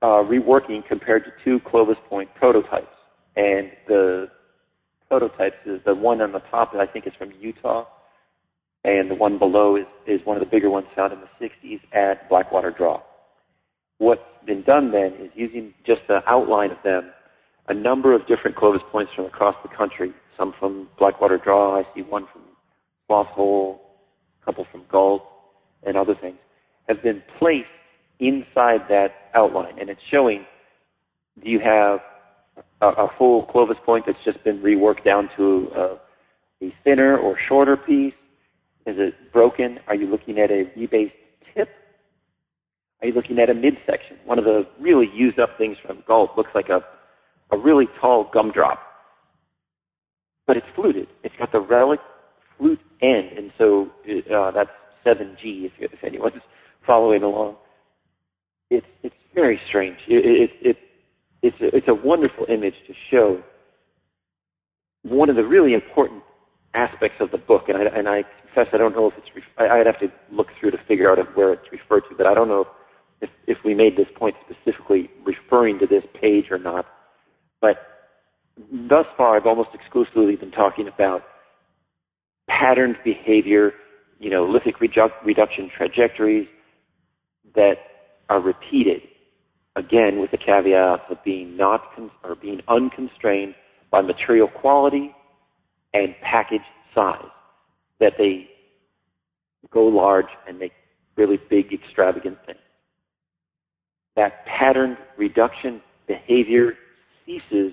B: uh, reworking compared to two Clovis Point prototypes, and the prototypes is the one on the top that I think is from Utah, and the one below is, is one of the bigger ones found in the 60s at Blackwater Draw. What's been done then is using just the outline of them, a number of different Clovis points from across the country, some from Blackwater Draw, I see one from Sloth Hole, a couple from Gault, and other things, have been placed inside that outline. And it's showing, do you have a, a full Clovis point that's just been reworked down to a, a thinner or shorter piece? Is it broken? Are you looking at a rebased tip? Are you looking at a midsection? One of the really used up things from Gault looks like a, a really tall gumdrop. But it's fluted. It's got the relic flute end, and so uh, that's 7G if, if anyone's following along. It's, it's very strange. It, it, it, it's, a, it's a wonderful image to show one of the really important aspects of the book, and I, and I confess I don't know if it's. Ref- I'd have to look through to figure out where it's referred to, but I don't know if if we made this point specifically referring to this page or not. But thus far, I've almost exclusively been talking about patterned behavior, you know, lithic redu- reduction trajectories that are repeated again with the caveat of being not con- or being unconstrained by material quality and package size, that they go large and make really big, extravagant things. That patterned reduction behavior ceases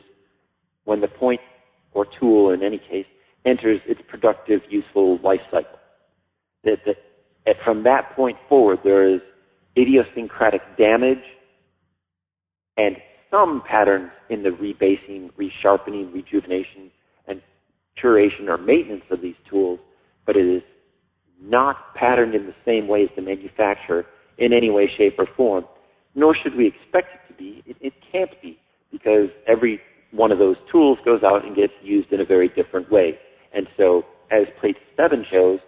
B: when the point or tool, in any case, enters its productive, useful life cycle. That, that, from that point forward, there is idiosyncratic damage and some patterns in the rebasing, resharpening, rejuvenation, and curation or maintenance of these tools, but it is not patterned in the same way as the manufacturer in any way, shape, or form, nor should we expect it to be. It, it can't be, because every one of those tools goes out and gets used in a very different way. And so, as plate 7 shows,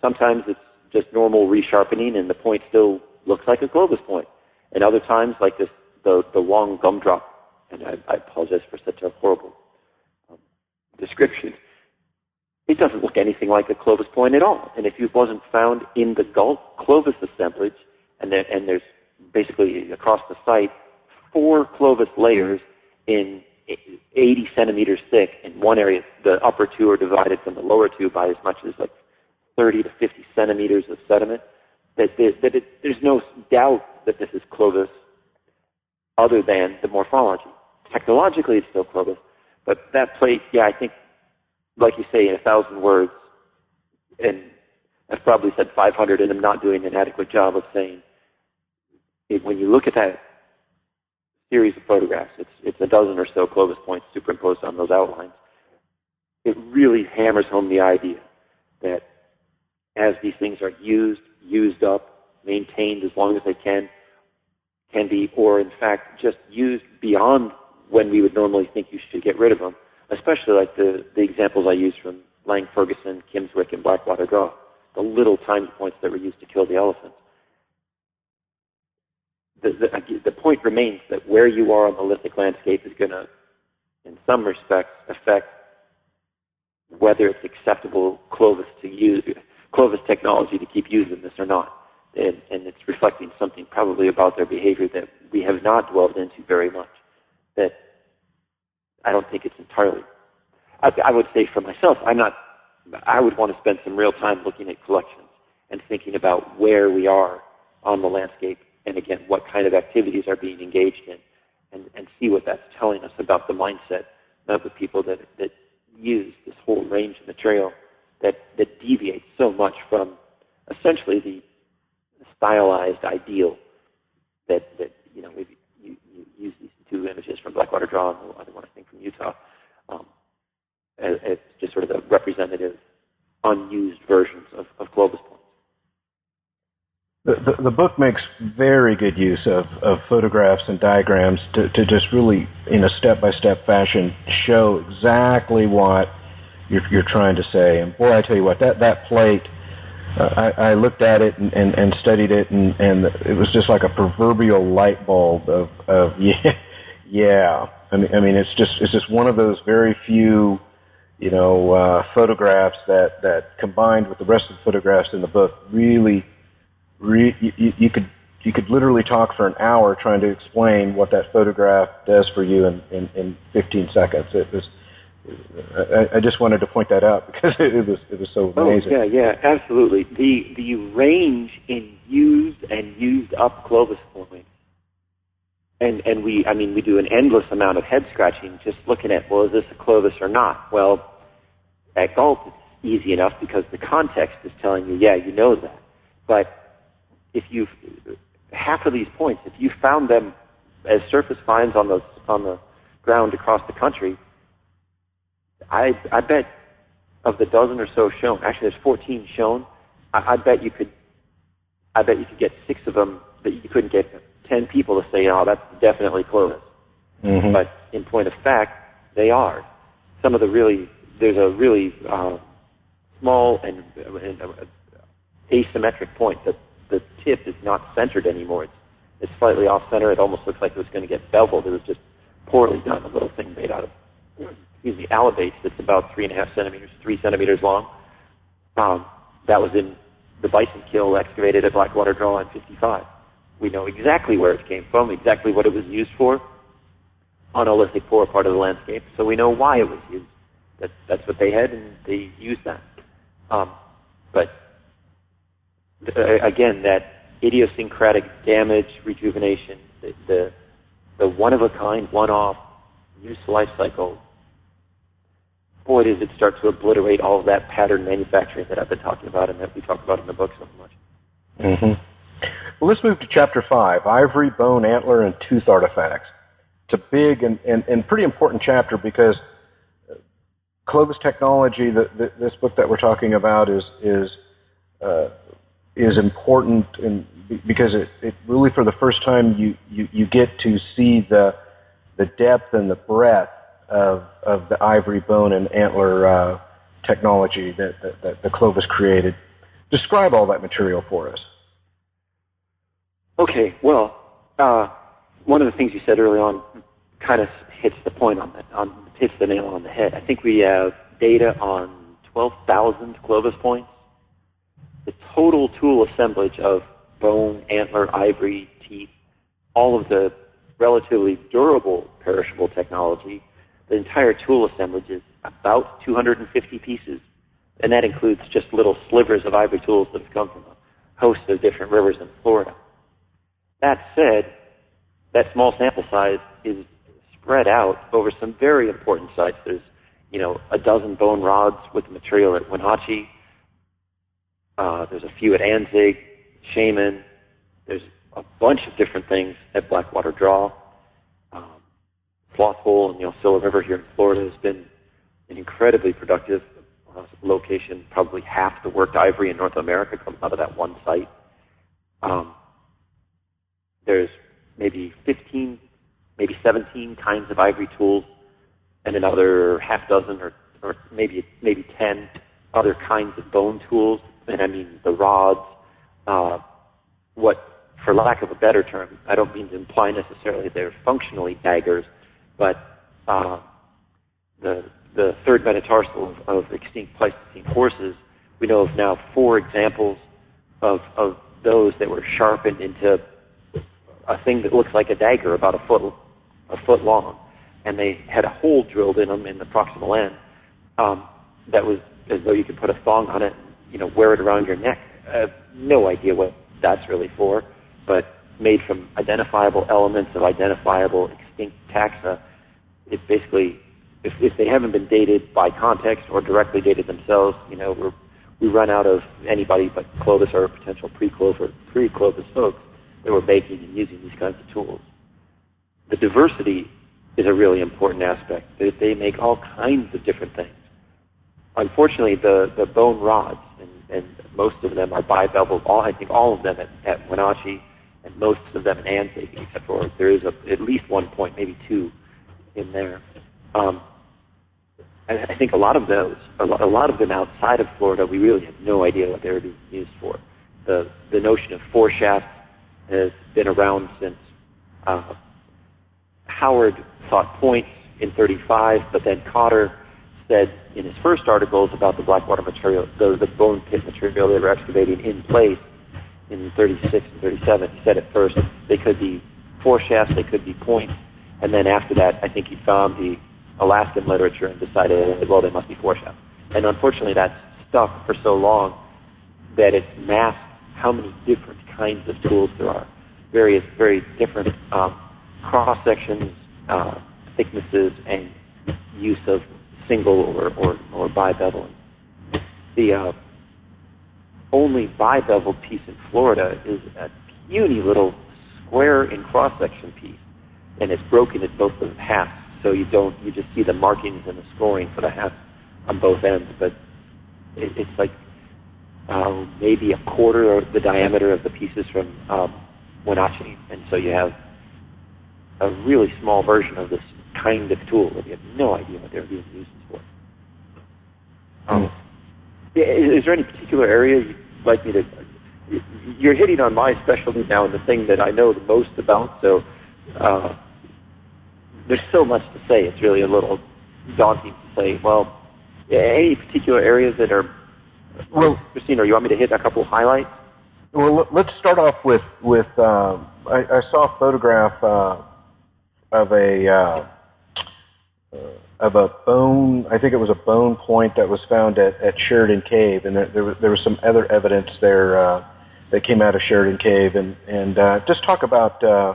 B: sometimes it's just normal resharpening and the point still looks like a Clovis point. And other times, like this, the, the long gumdrop, and I, I apologize for such a horrible um, description, it doesn't look anything like a Clovis point at all. And if it wasn't found in the Clovis assemblage, and, there, and there's basically across the site four Clovis layers in 80 centimeters thick. In one area, the upper two are divided from the lower two by as much as like 30 to 50 centimeters of sediment. That, that, it, there's no doubt that this is Clovis other than the morphology. Technologically, it's still Clovis, but that plate, yeah, I think, like you say, in a thousand words, and I've probably said 500, and I'm not doing an adequate job of saying it, when you look at that series of photographs, it's, it's a dozen or so Clovis points superimposed on those outlines. It really hammers home the idea that as these things are used, used up, maintained as long as they can, can be, or in fact just used beyond when we would normally think you should get rid of them, especially like the, the examples I used from Lang Ferguson, Kimmswick, and Blackwater Draw, the little tiny points that were used to kill the elephants the, the, the point remains that where you are on the lithic landscape is going to, in some respects, affect whether it's acceptable Clovis to use Clovis technology to keep using this or not. And, and it's reflecting something probably about their behavior that we have not dwelled into very much. That I don't think it's entirely. I, I would say for myself, I'm not. I would want to spend some real time looking at collections and thinking about where we are on the landscape and again, what kind of activities are being engaged in, and, and see what that's telling us about the mindset of the people that, that use this whole range of material that, that deviates so much from essentially the stylized ideal that, that you know, we've you, you use these two images from Blackwater Draw and the other one I think from Utah um, as, as just sort of the representative unused versions of, of Clovis points.
A: The, the, the, book makes very good use of, of photographs and diagrams to, to just really, in a step by step fashion, show exactly what you're, you're trying to say. And boy, I tell you what, that, that plate, uh, I, I looked at it and, and, and studied it, and, and it was just like a proverbial light bulb of, of yeah, yeah. I mean, I mean, it's just it's just one of those very few, you know, uh, photographs that that combined with the rest of the photographs in the book really re- you, you could you could literally talk for an hour trying to explain what that photograph does for you in, in, in 15 seconds. It was, I, I just wanted to point that out because it was it was so oh, amazing.
B: Oh yeah, yeah, absolutely. The the range in used and used up Clovis points, and and we I mean we do an endless amount of head scratching just looking at well is this a Clovis or not? Well, at Gault it's easy enough because the context is telling you yeah you know that, but if you half of these points, if you found them as surface finds on the on the ground across the country, I I bet of the dozen or so shown, actually there's 14 shown. I, I bet you could, I bet you could get six of them that you couldn't get 10 people to say, oh, that's definitely Clovis. Mm-hmm. But in point of fact, they are. Some of the really, there's a really uh, small and, and uh, asymmetric point that the tip is not centered anymore. It's it's slightly off center. It almost looks like it was going to get beveled. It was just poorly done. A little thing made out of excuse me alibate that's about three and a half centimeters, three centimeters long. Um, that was in the bison kill excavated at Blackwater Draw in '55. We know exactly where it came from, exactly what it was used for on a lithic poor part of the landscape, so we know why it was used. That, that's what they had, and they used that. Um, but uh, again, that idiosyncratic damage, rejuvenation, the, the, the one of a kind, one off use life cycle, boy, does it start to obliterate all of that pattern manufacturing that I've been talking about and that we talk about in the book so much.
A: Mm-hmm. Well, let's move to chapter five: ivory, bone, antler, and tooth artifacts. It's a big and, and, and pretty important chapter because Clovis technology, the, the, this book that we're talking about, is is uh, is important in, because it, it really, for the first time, you, you, you get to see the the depth and the breadth of of the ivory, bone, and antler uh, technology that, that, that the Clovis created. Describe all that material for us.
B: Okay, well, uh, one of the things you said early on kind of hits the point on that, on hits the nail on the head. I think we have data on 12,000 Clovis points. The total tool assemblage of bone, antler, ivory, teeth, all of the relatively durable perishable technology, the entire tool assemblage is about 250 pieces. And that includes just little slivers of ivory tools that have come from a host of different rivers in Florida. That said, that small sample size is spread out over some very important sites. There's, you know, a dozen bone rods with material at Wenatchee. Uh, there's a few at Anzick, Sheaman. There's a bunch of different things at Blackwater Draw. Hole in the Aucilla River here in Florida has been an incredibly productive uh, location. Probably half the worked ivory in North America comes out of that one site. Um, there's maybe 15 maybe 17 kinds of ivory tools and another half dozen or, or maybe maybe 10 other kinds of bone tools. And I mean the rods, uh, what, for lack of a better term, I don't mean to imply necessarily they're functionally daggers, but uh, the the third metatarsal of, of extinct Pleistocene horses, we know of now four examples of of those that were sharpened into a thing that looks like a dagger about a foot a foot long, and they had a hole drilled in them in the proximal end um, that was as though you could put a thong on it, you know, wear it around your neck. Uh, no idea what that's really for, but made from identifiable elements of identifiable taxa. Uh, it basically, if, if they haven't been dated by context or directly dated themselves, you know, we're, we run out of anybody but Clovis or potential pre-Clovis, pre-Clovis folks that were making and using these kinds of tools the diversity is a really important aspect. They, they make all kinds of different things. Unfortunately, the, the bone rods, and, and most of them are bibeveled, all, I think all of them at, at Wenatchee, and most of them in Anzick, except for there is a, at least one point, maybe two, in there. Um, and I think a lot of those, a lot, a lot of them outside of Florida, we really have no idea what they're being used for. The the notion of foreshafts has been around since uh, Howard thought points in 35, but then Cotter said in his first articles about the Blackwater material, the, the bone pit material they were excavating in place in 36 and 37, he said at first they could be foreshafts, they could be points, and then after that, I think he found the Alaskan literature and decided, well, they must be foreshafts. And unfortunately, that's stuck for so long that it's masked how many different kinds of tools there are, various, very different um, cross sections, uh, thicknesses, and use of single or, or, or bibeveling. The uh, only bibeveled piece in Florida is a puny little square in cross section piece, and it's broken at both of the halves, so you don't you just see the markings and the scoring for the half on both ends, but it, it's like uh, maybe a quarter of the diameter of the pieces from um, Wenatchee, and so you have a really small version of this kind of tool that you have no idea what they're being used for. Um, is, there any particular area you'd like me to? You're hitting on my specialty now and the thing that I know the most about. So uh, there's so much to say. It's really a little daunting to say. Well, any particular areas that are? Well, Christina, you want me to hit a couple highlights?
A: Well, let's start off with with. Uh, I, I, saw a photograph uh, of a uh, Uh, of a bone. I think it was a bone point that was found at, at Sheridan Cave, and there, there was there was some other evidence there uh, that came out of Sheridan Cave, and and uh, just talk about. Uh,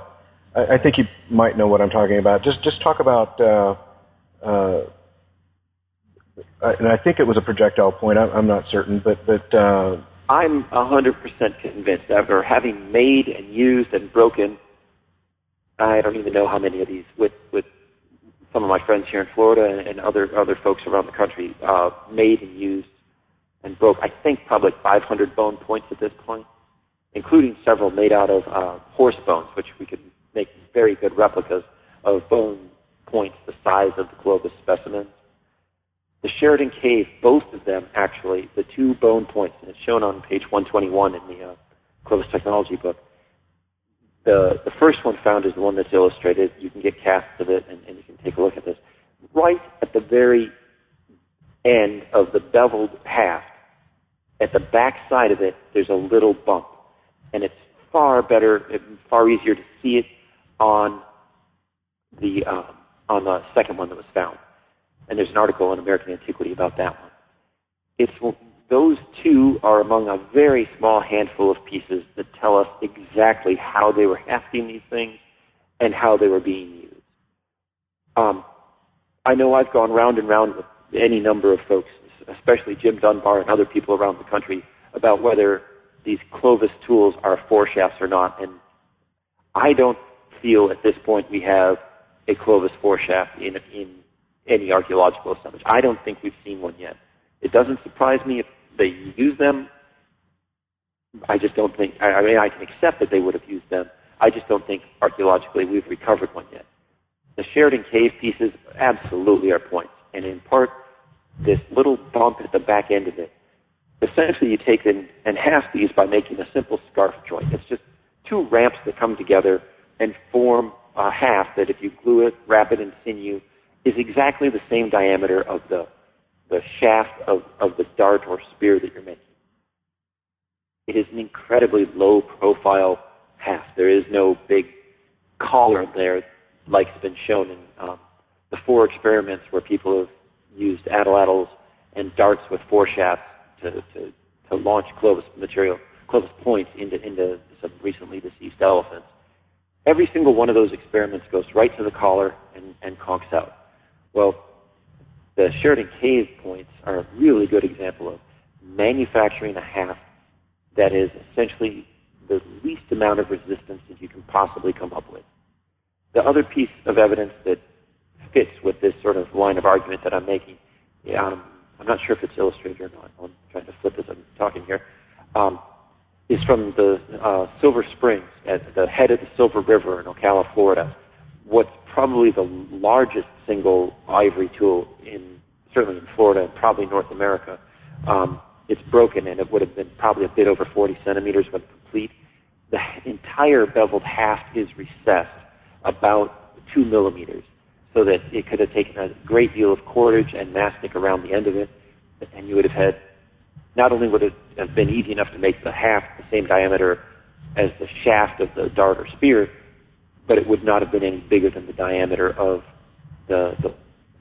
A: I, I think you might know what I'm talking about. Just just talk about. Uh, and I think it was a projectile point. I'm, I'm not certain, but but
B: I'm 100% convinced after having made and used and broken, I don't even know how many of these with, with some of my friends here in Florida and other, other folks around the country, uh, made and used and broke, I think probably 500 bone points at this point, including several made out of uh, horse bones, which we could make very good replicas of bone points the size of the Clovis specimens the Sheridan Cave, both of them actually, the two bone points, and it's shown on page 121 in the uh, Clovis Technology book. The, the first one found is the one that's illustrated. You can get casts of it, and, and you can take a look at this. Right at the very end of the beveled haft, at the back side of it, there's a little bump, and it's far better, far easier to see it on the uh, on the second one that was found and there's an article in American Antiquity about that one. It's those two are among a very small handful of pieces that tell us exactly how they were hafting these things and how they were being used. Um, I know I've gone round and round with any number of folks, especially Jim Dunbar and other people around the country, about whether these Clovis tools are foreshafts or not. And I don't feel at this point we have a Clovis foreshaft in, in any archaeological assemblage. I don't think we've seen one yet. It doesn't surprise me if they use them. I just don't think, I, I mean, I can accept that they would have used them. I just don't think archaeologically we've recovered one yet. The Sheridan Cave pieces absolutely are points. And in part, this little bump at the back end of it, essentially you take and, and half these by making a simple scarf joint. It's just two ramps that come together and form a half that if you glue it, wrap it in sinew, is exactly the same diameter of the, the shaft of, of the dart or spear that you're making. It is an incredibly low profile haft. There is no big collar there like has been shown in um, the four experiments where people have used atlatls and darts with foreshafts to, to, to launch Clovis material, Clovis points into, into some recently deceased elephants. Every single one of those experiments goes right to the collar and, and conks out. Well, the Sheridan Cave points are a really good example of manufacturing a haft that is essentially the least amount of resistance that you can possibly come up with. The other piece of evidence that fits with this sort of line of argument that I'm making, um, I'm not sure if it's illustrated or not. I'm trying to flip as I'm talking here. Um, is from the uh, Silver Springs at the head of the Silver River in Ocala, Florida. What's probably the largest single ivory tool in certainly in Florida and probably North America. Um, it's broken and it would have been probably a bit over 40 centimeters when complete. The entire beveled haft is recessed about two millimeters so that it could have taken a great deal of cordage and mastic around the end of it and you would have had not only would it have been easy enough to make the haft the same diameter as the shaft of the dart or spear, but it would not have been any bigger than the diameter of the, the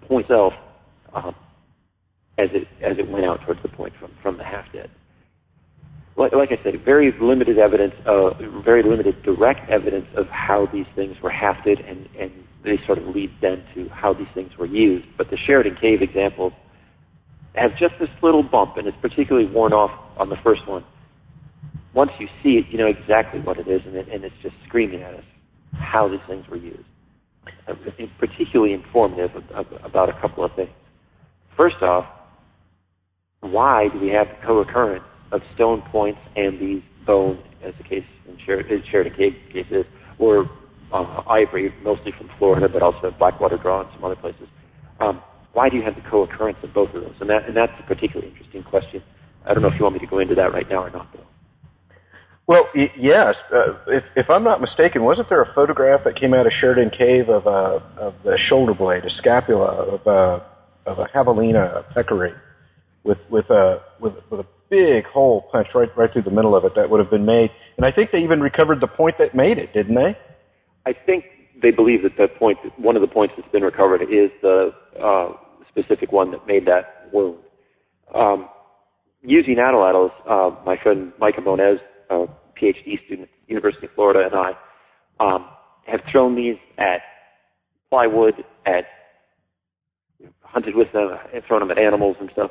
B: point itself um, as it as it went out towards the point from from the haft head. Like, like I said, very limited evidence, uh, very limited direct evidence of how these things were hafted, and and they sort of lead then to how these things were used. But the Sheridan Cave example has just this little bump, and it's particularly worn off on the first one. Once you see it, you know exactly what it is, and, it, and it's just screaming at us how these things were used. Particularly informative about a couple of things. First off, why do we have the co-occurrence of stone points and these bone, as the case in Sheridan Cave cases, or uh, ivory, mostly from Florida, but also Blackwater Draw and some other places? Um, why do you have the co-occurrence of both of those? And, that, and that's a particularly interesting question. I don't know if you want me to go into that right now or not, though.
A: Well, y- yes. Uh, if, if I'm not mistaken, wasn't there a photograph that came out of Sheridan Cave of a uh, of the shoulder blade, a scapula of a uh, of a javelina, a peccary? with with a with, with a big hole punched right right through the middle of it that would have been made. And I think they even recovered the point that made it, didn't they?
B: I think they believe that the point, one of the points that's been recovered, is the uh, specific one that made that wound. Um, using atlatls, uh, my friend Micah Monez, a PhD student at the University of Florida, and I um, have thrown these at plywood, at hunted with them, and thrown them at animals and stuff.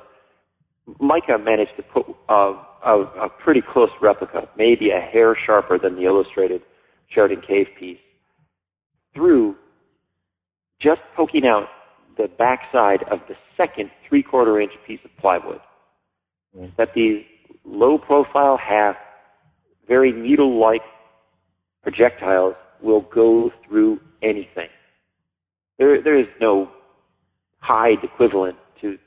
B: Micah managed to put uh, a, a pretty close replica, maybe a hair sharper than the illustrated Sheridan Cave piece, through just poking out the backside of the second three-quarter inch piece of plywood. Mm. That these low-profile half, very needle-like projectiles will go through anything. There, there is no hide equivalent to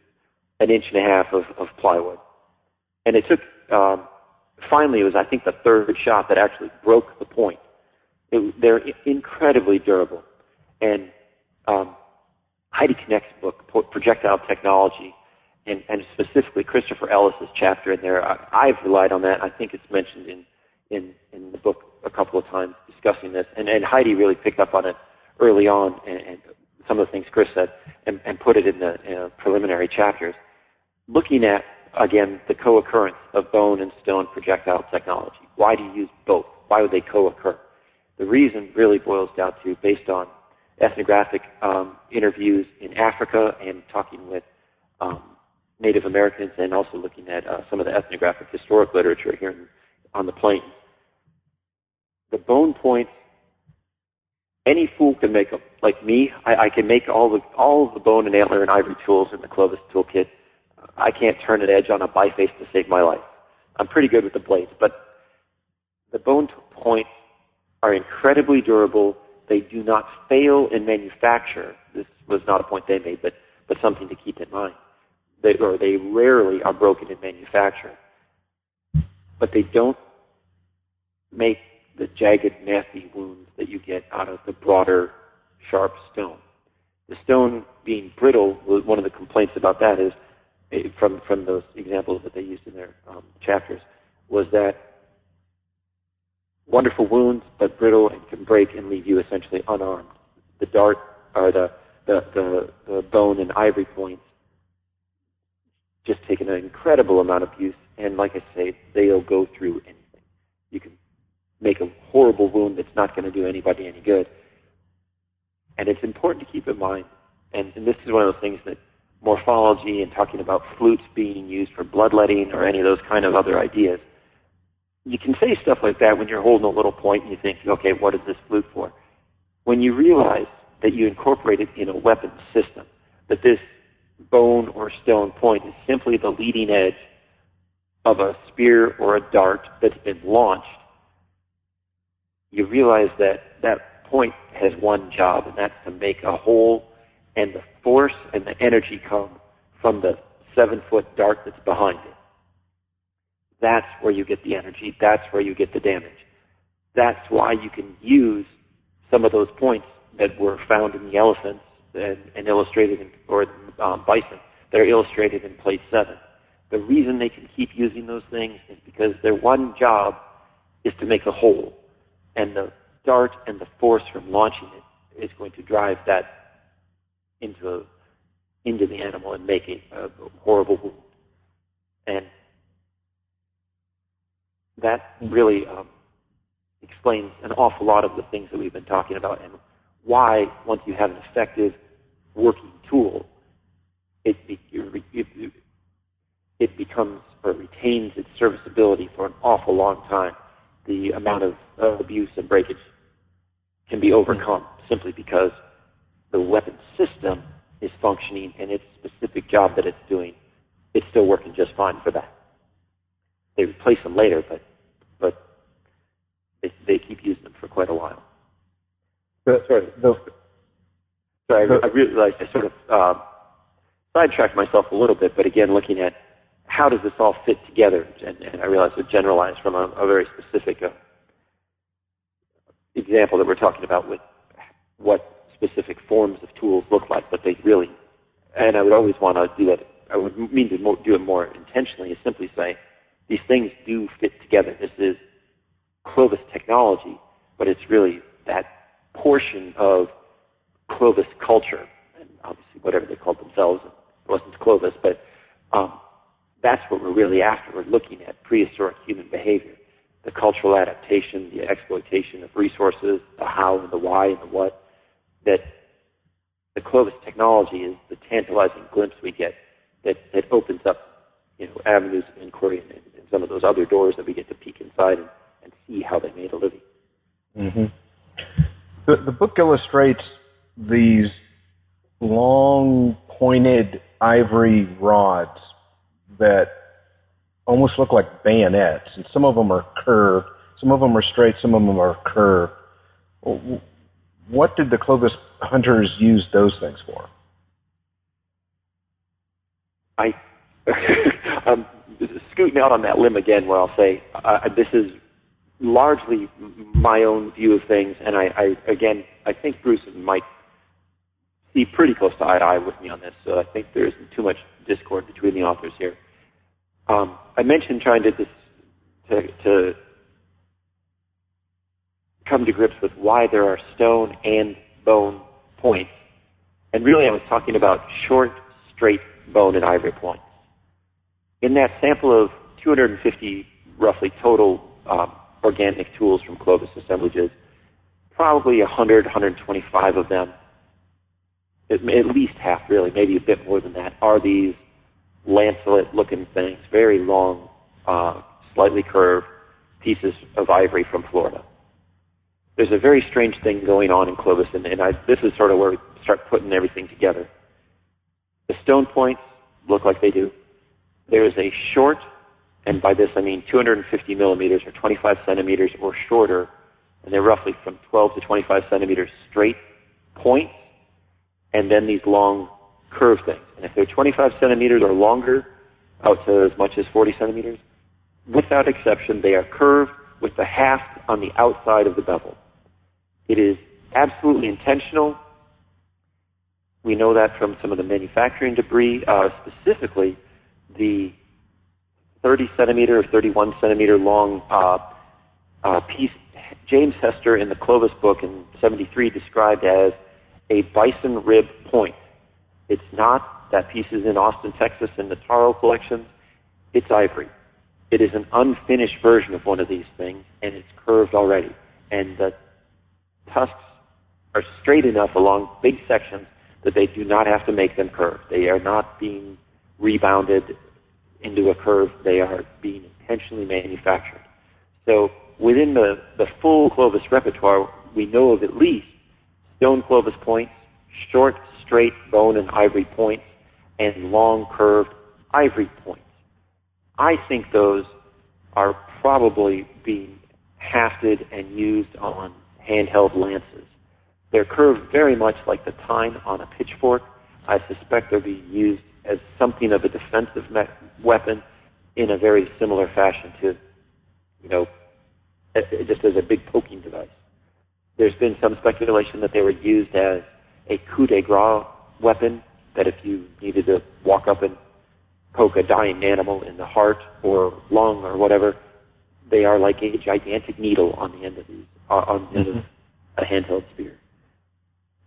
B: an inch and a half of, of plywood. And it took, um, finally, it was, I think, the third shot that actually broke the point. It, they're incredibly durable. And um, Heidi Knecht's book, Projectile Technology, and, and specifically Christopher Ellis's chapter in there, I, I've relied on that. I think it's mentioned in, in, in the book a couple of times discussing this. And, and Heidi really picked up on it early on, and, and some of the things Chris said, and, and put it in the in preliminary chapters. Looking at, again, the co-occurrence of bone and stone projectile technology. Why do you use both? Why would they co-occur? The reason really boils down to, based on ethnographic um, interviews in Africa and talking with um, Native Americans and also looking at uh, some of the ethnographic historic literature here in, on the plane. The bone points, any fool can make them. Like me, I, I can make all the all of the bone and antler and ivory tools in the Clovis toolkit. I can't turn an edge on a biface to save my life. I'm pretty good with the blades, but the bone points are incredibly durable. They do not fail in manufacture. This was not a point they made, but, but something to keep in mind. They, or they rarely are broken in manufacture. But they don't make the jagged, nasty wounds that you get out of the broader, sharp stone. The stone being brittle, one of the complaints about that is, eh, from, from those examples that they used in their um, chapters, was that wonderful wounds, but brittle and can break and leave you essentially unarmed. The dart or the the the, the bone and ivory points just take an incredible amount of use, and like I say, they'll go through anything. You can make a horrible wound that's not going to do anybody any good. And it's important to keep in mind, and, and this is one of those things that morphology and talking about flutes being used for bloodletting or any of those kind of other ideas – you can say stuff like that when you're holding a little point and you think, okay, what is this flute for? When you realize that you incorporate it in a weapon system, that this bone or stone point is simply the leading edge of a spear or a dart that's been launched, you realize that that point has one job, and that's to make a hole, and the force and the energy come from the seven foot dart that's behind it. That's where you get the energy. That's where you get the damage. That's why you can use some of those points that were found in the elephants and, and illustrated in, or um, bison that are illustrated in plate seven. The reason they can keep using those things is because their one job is to make a hole, and the dart and the force from launching it is going to drive that into into the animal and make it a horrible wound. And that really um, explains an awful lot of the things that we've been talking about and why once you have an effective working tool, it, it, it becomes or retains its serviceability for an awful long time. The amount of uh, abuse and breakage can be overcome simply because the weapon system is functioning and its specific job that it's doing, it's still working just fine for that. They replace them later, but but they, they keep using them for quite a while.
A: The, sorry, the,
B: sorry, I, I realized I sort of uh, sidetracked myself a little bit, but again, looking at how does this all fit together, and, and I realized it generalized from a, a very specific uh, example that we're talking about with what specific forms of tools look like, but they really, and I would always want to do that I would mean to do it more intentionally is simply say these things do fit together. This is Clovis technology, but it's really that portion of Clovis culture, and obviously whatever they called themselves, it wasn't Clovis, but um, that's what we're really after. We're looking at prehistoric human behavior, the cultural adaptation, the exploitation of resources, the how and the why and the what. That the Clovis technology is the tantalizing glimpse we get that, that opens up, you know, avenues of inquiry and, and some of those other doors that we get to peek inside and, and see how they made a living.
A: Mm-hmm. The, the book illustrates these long, pointed ivory rods that almost look like bayonets, and some of them are curved, some of them are straight, some of them are curved. What did the Clovis hunters use those things for?
B: I um, scooting out on that limb again, where I'll say uh, this is largely my own view of things, and I, I again I think Bruce might see pretty close to eye to eye with me on this, so I think there isn't too much discord between the authors here. Um, I mentioned trying to, to to come to grips with why there are stone and bone points, and really I was talking about short, straight bone and ivory points. In that sample of 250 roughly total um, organic tools from Clovis assemblages, probably 100, 125 of them, at least half really, maybe a bit more than that, are these lancelet-looking things, very long, uh, slightly curved pieces of ivory from Florida. There's a very strange thing going on in Clovis, and, and I, this is sort of where we start putting everything together. The stone points look like they do. There is a short, and by this I mean 250 millimeters or 25 centimeters or shorter, and they're roughly from 12 to 25 centimeters straight points, and then these long curved things. And if they're 25 centimeters or longer, out to as much as 40 centimeters, without exception, they are curved with the haft on the outside of the bevel. It is absolutely intentional we know that from some of the manufacturing debris, uh, specifically the 30 centimeter or 31 centimeter long uh, uh, piece James Hester in the Clovis book in 73 described as a bison rib point. It's not that piece is in Austin, Texas in the TARL collections. It's ivory. It is an unfinished version of one of these things, and it's curved already. And the tusks are straight enough along big sections that they do not have to make them curve. They are not being rebounded into a curve. They are being intentionally manufactured. So within the, the full Clovis repertoire, we know of at least stone Clovis points, short, straight bone and ivory points, and long curved ivory points. I think those are probably being hafted and used on handheld lances. They're curved very much like the tine on a pitchfork. I suspect they're being used as something of a defensive me- weapon in a very similar fashion to, you know, just as a big poking device. There's been some speculation that they were used as a coup de grace weapon, that if you needed to walk up and poke a dying animal in the heart or lung or whatever, they are like a gigantic needle on the end of these, uh, on the end of mm-hmm. a handheld spear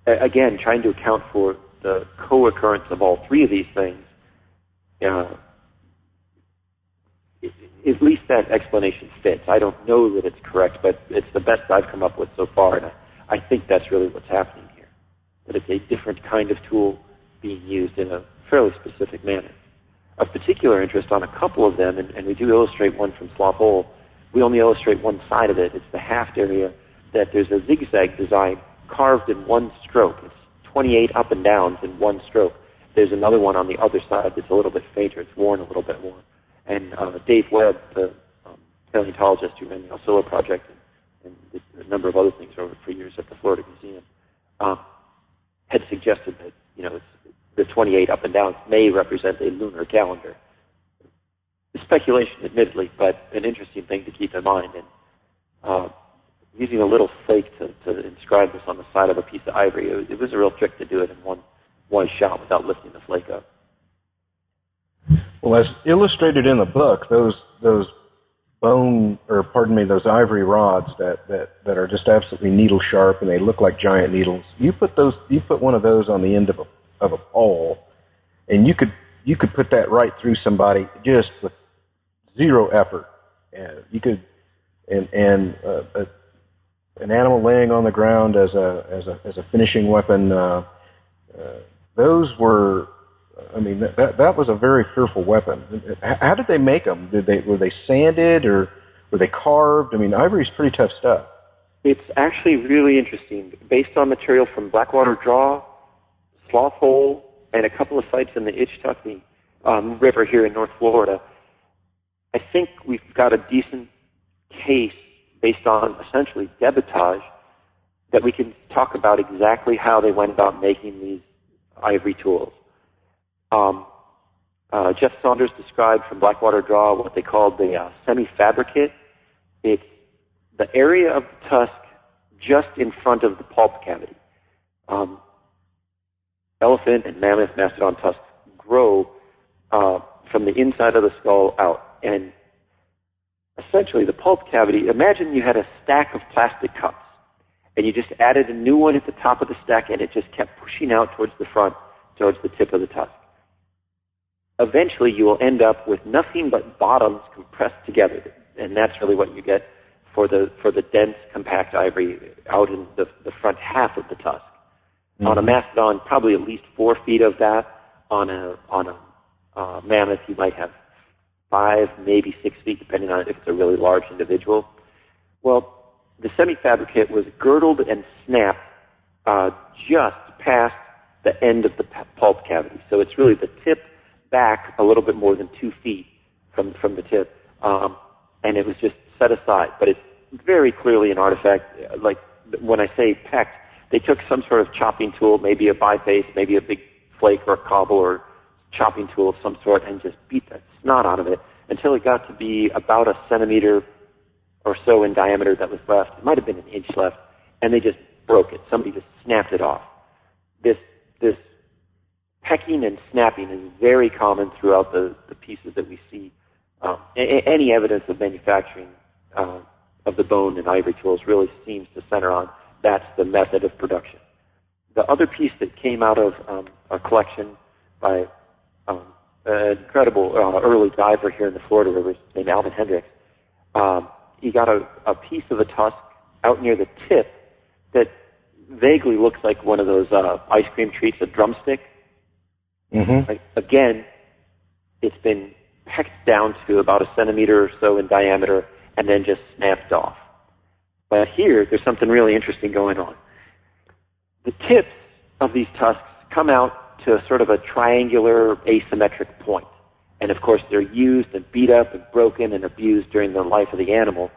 B: again, trying to account for the co-occurrence of all three of these things, uh, at least that explanation fits. I don't know that it's correct, but it's the best I've come up with so far, and I, I think that's really what's happening. That it's a different kind of tool being used in a fairly specific manner. Of particular interest on a couple of them, and, and we do illustrate one from Sloth Hole, we only illustrate one side of it. It's the haft area that there's a zigzag design carved in one stroke. It's 28 up and downs in one stroke. There's another one on the other side that's a little bit fainter. It's worn a little bit more. And uh, Dave Webb, the um, paleontologist who ran the Aucilla project and, and a number of other things over for years at the Florida Museum, um, had suggested that you know the 28 up and downs may represent a lunar calendar. Speculation, admittedly, but an interesting thing to keep in mind. And uh, using a little flake to, to inscribe this on the side of a piece of ivory. It was, it was a real trick to do it in one one shot without lifting the flake up.
A: Well, as illustrated in the book, those those bone or pardon me, those ivory rods that that that are just absolutely needle sharp and they look like giant needles. You put those you put one of those on the end of a of a pole, and you could you could put that right through somebody just with zero effort. And you could and and uh, a, an animal laying on the ground as a as a as a finishing weapon. Uh, uh, those were I mean, that, that was a very fearful weapon. How did they make them? Did they were they sanded or were they carved? I mean, ivory is pretty tough stuff.
B: It's actually really interesting. Based on material from Blackwater Draw, Sloth Hole, and a couple of sites in the Ichetucknee um, River here in North Florida, I think we've got a decent case based on essentially debitage that we can talk about exactly how they went about making these ivory tools. Um, uh, Jeff Saunders described from Blackwater Draw what they called the uh, semi-fabricate. It's the area of the tusk just in front of the pulp cavity. Um, elephant and mammoth mastodon tusks grow uh, from the inside of the skull out, and essentially the pulp cavity. Imagine you had a stack of plastic cups, and you just added a new one at the top of the stack, and it just kept pushing out towards the front, towards the tip of the tusk eventually you will end up with nothing but bottoms compressed together, and that's really what you get for the for the dense, compact ivory out in the, the front half of the tusk. Mm-hmm. On a mastodon, probably at least four feet of that. On a on a uh, mammoth, you might have five, maybe six feet, depending on if it's a really large individual. Well, the semi-fabricate was girdled and snapped uh, just past the end of the pulp cavity. So it's really the tip back a little bit more than two feet from from the tip, um, and it was just set aside. But it's very clearly an artifact. Like when I say pecked, they took some sort of chopping tool, maybe a biface, maybe a big flake or a cobble or chopping tool of some sort, and just beat the snot out of it until it got to be about a centimeter or so in diameter that was left. It might have been an inch left, and they just broke it. Somebody just snapped it off. This this pecking and snapping is very common throughout the, the pieces that we see. Um, a- any evidence of manufacturing uh, of the bone and ivory tools really seems to center on that's the method of production. The other piece that came out of um, a collection by um, an incredible uh, early diver here in the Florida rivers named Alvin Hendricks, um, he got a, a piece of a tusk out near the tip that vaguely looks like one of those uh, ice cream treats, a drumstick
A: Mm-hmm.
B: Like, again, it's been pecked down to about a centimeter or so in diameter and then just snapped off. But here, there's something really interesting going on. The tips of these tusks come out to a sort of a triangular asymmetric point. And of course, they're used and beat up and broken and abused during the life of the animal.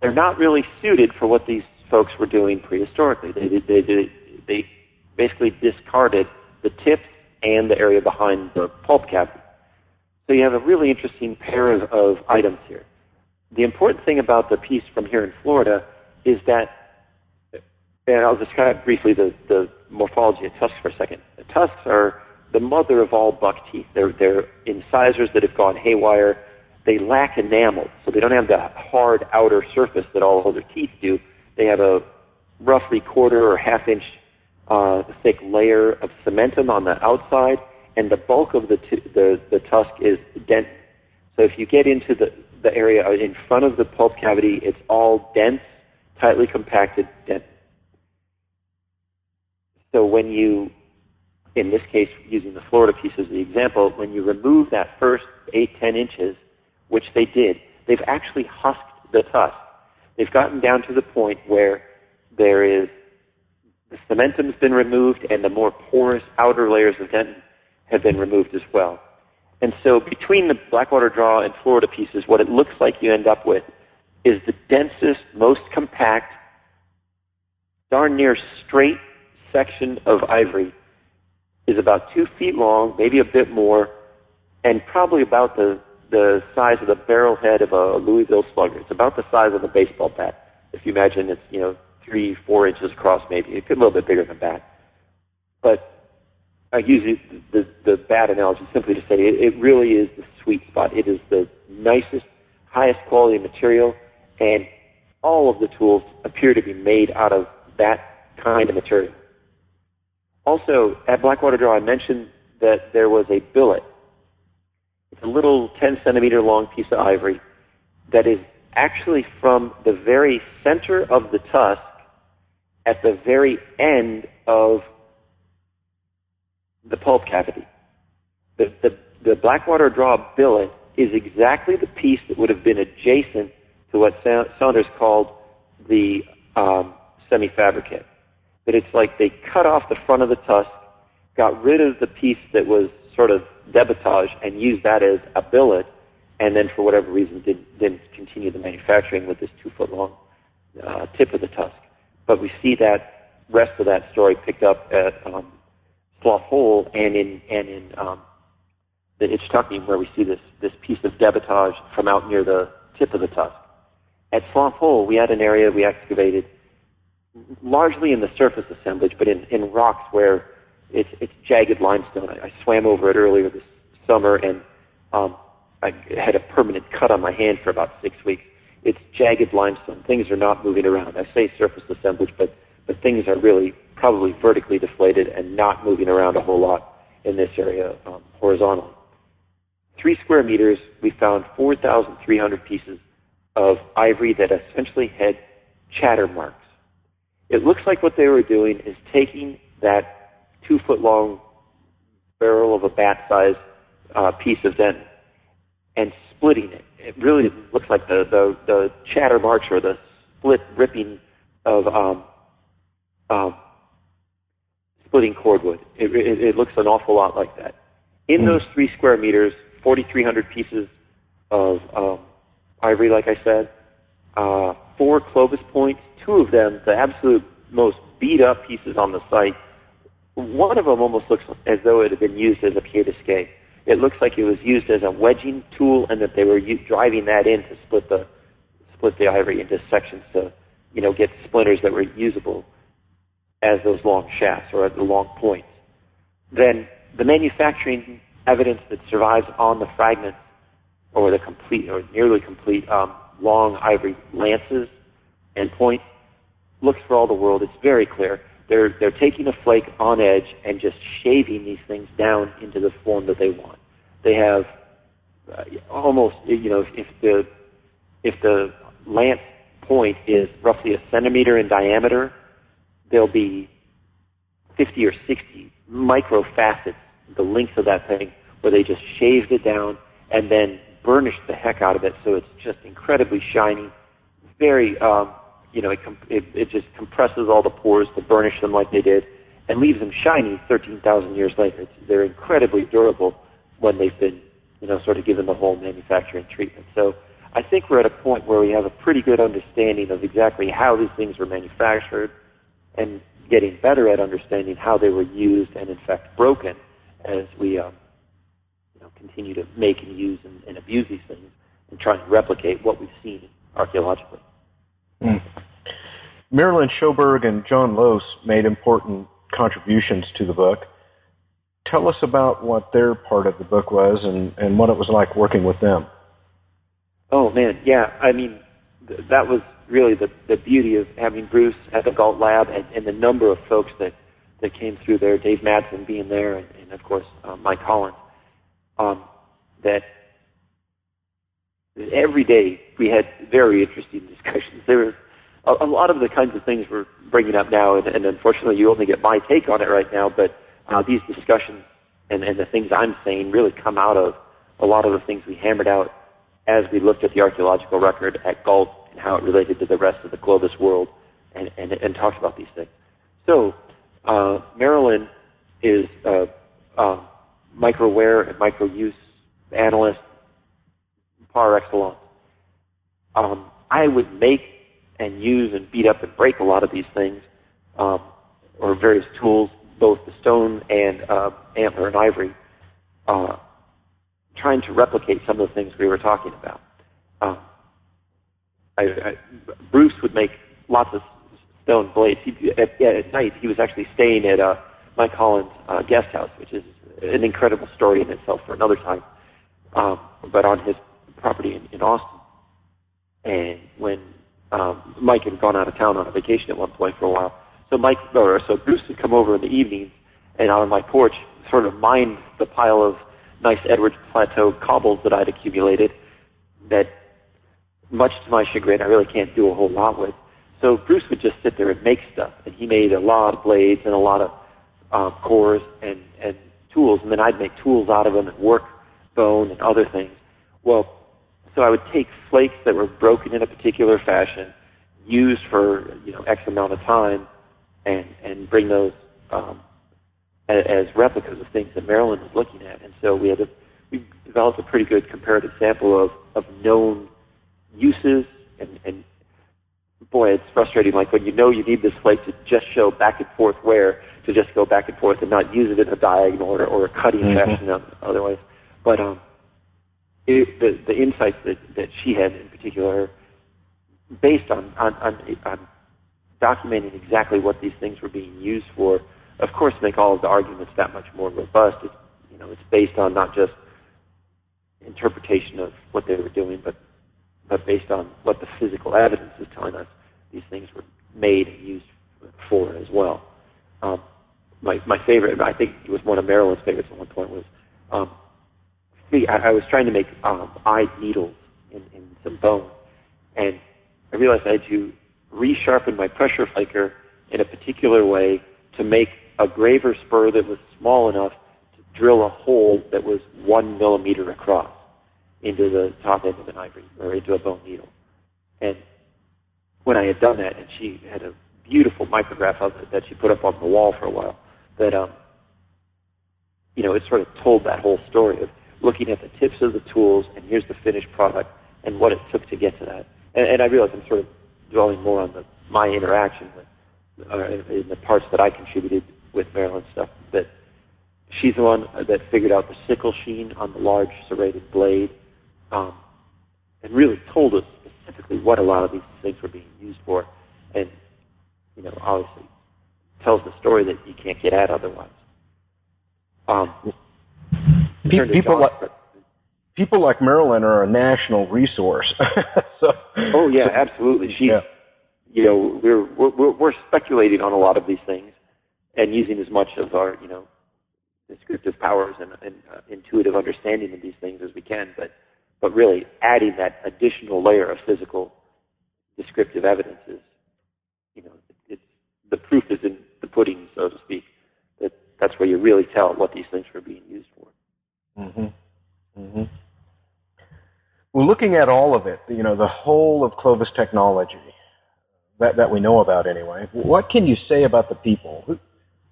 B: They're not really suited for what these folks were doing prehistorically. They, they, they, they basically discarded the tips and the area behind the pulp cavity. So you have a really interesting pair of, of items here. The important thing about the piece from here in Florida is that, and I'll describe briefly the, the morphology of tusks for a second. The tusks are the mother of all buck teeth. They're, they're incisors that have gone haywire. They lack enamel, so they don't have the hard outer surface that all other teeth do. They have a roughly quarter or half inch uh, thick layer of cementum on the outside, and the bulk of the t- the, the tusk is dense. So if you get into the the area in front of the pulp cavity, it's all dense, tightly compacted, dense. So when you, in this case, using the Florida piece as the example, when you remove that first eight, ten inches, which they did, they've actually husked the tusk. They've gotten down to the point where there is the cementum's been removed and the more porous outer layers of dentin have been removed as well. And so between the Blackwater Draw and Florida pieces, what it looks like you end up with is the densest, most compact, darn near straight section of ivory is about two feet long, maybe a bit more, and probably about the, the size of the barrel head of a Louisville slugger. It's about the size of a baseball bat. If you imagine it's, you know, three, four inches across maybe. A little bit bigger than that. But I use the, the bad analogy simply to say it, it really is the sweet spot. It is the nicest, highest quality material, and all of the tools appear to be made out of that kind of material. Also, at Blackwater Draw, I mentioned that there was a billet. It's a little 10 centimeter long piece of ivory that is actually from the very center of the tusk at the very end of the pulp cavity. The, the, the Blackwater Draw billet is exactly the piece that would have been adjacent to what Saunders called the um, semi-fabricate. That it's like they cut off the front of the tusk, got rid of the piece that was sort of debitage, and used that as a billet, and then for whatever reason did, didn't continue the manufacturing with this two-foot long uh, tip of the tusk. But we see that rest of that story picked up at um, Sloth Hole and in and in um, the Ichetucknee, where we see this this piece of debitage from out near the tip of the tusk. At Sloth Hole, we had an area we excavated largely in the surface assemblage, but in, in rocks where it's, it's jagged limestone. I, I swam over it earlier this summer and um, I had a permanent cut on my hand for about six weeks. It's jagged limestone. Things are not moving around. I say surface assemblage, but, but things are really probably vertically deflated and not moving around a whole lot in this area um, horizontally. Three square meters, we found 4,300 pieces of ivory that essentially had chatter marks. It looks like what they were doing is taking that two foot long barrel of a bat sized uh, piece of den and splitting it. It really looks like the, the, the chatter marks or the split ripping of um, um, splitting cordwood. It, it, it looks an awful lot like that. In mm. those three square meters, 4,300 pieces of um, ivory, like I said, uh, four Clovis points, two of them, the absolute most beat up pieces on the site. One of them almost looks as though it had been used as a pièce esquillée. It looks like it was used as a wedging tool, and that they were u- driving that in to split the split the ivory into sections to, you know, get splinters that were usable as those long shafts or the long points. Then the manufacturing evidence that survives on the fragments or the complete or nearly complete um, long ivory lances and points looks for all the world. It's very clear. They're they're taking a flake on edge and just shaving these things down into the form that they want. They have uh, almost you know if the if the lance point is roughly a centimeter in diameter, there'll be 50 or 60 micro facets, the length of that thing, where they just shaved it down and then burnished the heck out of it, so it's just incredibly shiny, very, um, you know, it, it, it just compresses all the pores to burnish them like they did, and leaves them shiny 13,000 years later. It's, they're incredibly durable when they've been, you know, sort of given the whole manufacturing treatment. So I think we're at a point where we have a pretty good understanding of exactly how these things were manufactured, and getting better at understanding how they were used and in fact broken as we um, you know, continue to make and use and, and abuse these things and try and replicate what we've seen archaeologically.
A: Mm. Marilyn Shoberg and John Lohse made important contributions to the book. Tell us about what their part of the book was and, and what it was like working with them.
B: Oh man, yeah. I mean, th- that was really the, the beauty of having Bruce at the Gault Lab and, and the number of folks that, that came through there, Dave Madsen being there, and, and of course um, Mike Collins, um, that every day we had very interesting discussions. There was a, a lot of the kinds of things we're bringing up now, and, and unfortunately you only get my take on it right now, but uh, these discussions and, and the things I'm saying really come out of a lot of the things we hammered out as we looked at the archaeological record at Gault and how it related to the rest of the Clovis world and, and, and talked about these things. So, uh, Marilyn is a, a micro and micro use analyst par excellence. Um, I would make and use and beat up and break a lot of these things, um, or various tools, both the stone and uh, antler and ivory, uh, trying to replicate some of the things we were talking about. Um, I, I, Bruce would make lots of stone blades. He, at, at night, he was actually staying at uh, Mike Holland's uh, guest house, which is an incredible story in itself for another time. Um, but on his property in, in Austin, and when um, Mike had gone out of town on a vacation at one point for a while, so Mike or so Bruce would come over in the evenings and out on my porch sort of mine the pile of nice Edwards Plateau cobbles that I'd accumulated that much to my chagrin I really can't do a whole lot with. So Bruce would just sit there and make stuff, and he made a lot of blades and a lot of uh, cores and and tools, and then I'd make tools out of them and work bone and other things. Well, so I would take flakes that were broken in a particular fashion, used for you know X amount of time, and and bring those um, as, as replicas of things that Marilyn was looking at. And so we had a, we developed a pretty good comparative sample of of known uses and and boy, it's frustrating. Like when you know you need this flake to just show back and forth wear, to just go back and forth and not use it in a diagonal or, or a cutting mm-hmm. fashion otherwise. But um, it, the the insights that that she had in particular, based on on, on on documenting exactly what these things were being used for, of course, make all of the arguments that much more robust. It's, you know, it's based on not just interpretation of what they were doing, but but based on what the physical evidence is telling us, these things were made and used for as well. Um, my my favorite, I think it was one of Marilyn's favorites at one point was, um, see, I, I was trying to make um, eyed needles in, in some bone, and I realized I had to resharpen my pressure flaker in a particular way to make a graver spur that was small enough to drill a hole that was one millimeter across into the top end of an ivory or into a bone needle. And when I had done that, and she had a beautiful micrograph of it that she put up on the wall for a while, that um, you know, it sort of told that whole story of looking at the tips of the tools and here's the finished product and what it took to get to that. And, and I realize I'm sort of dwelling more on the my interaction with uh, in the parts that I contributed with Marilyn's stuff. That she's the one that figured out the sickle sheen on the large serrated blade um, and really told us specifically what a lot of these things were being used for, and you know, obviously tells the story that you can't get at otherwise. Um,
A: people like people like Marilyn are a national resource. so,
B: oh yeah, absolutely. She's, yeah. you know, we're, we're we're speculating on a lot of these things and using as much of our, you know, descriptive powers and, and uh, intuitive understanding of these things as we can, but but really adding that additional layer of physical descriptive evidence is, you know, it's, the proof is in the pudding, so to speak. That that's where you really tell what these things were being used for.
A: Mm-hmm. Mm-hmm. Well, looking at all of it, you know, the whole of Clovis technology that that we know about anyway. What can you say about the people?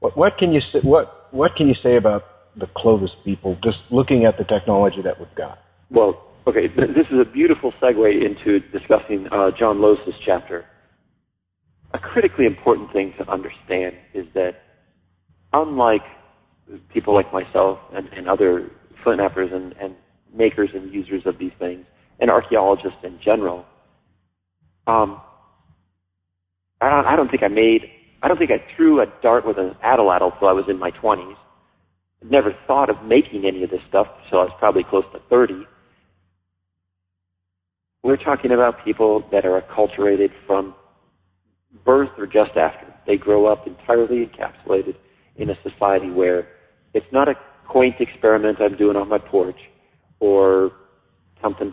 A: What what can you say, what what can you say about the Clovis people? Just looking at the technology that we've got.
B: Well, Okay, this is a beautiful segue into discussing uh, John Lohse's chapter. A critically important thing to understand is that unlike people like myself and, and other knappers and, and makers and users of these things, and archaeologists in general, um, I, don't, I don't think I made, I don't think I threw a dart with an atlatl until I was in my 20s. Never thought of making any of this stuff until I was probably close to 30 we're talking about people that are acculturated from birth or just after. They grow up entirely encapsulated in a society where it's not a quaint experiment I'm doing on my porch or something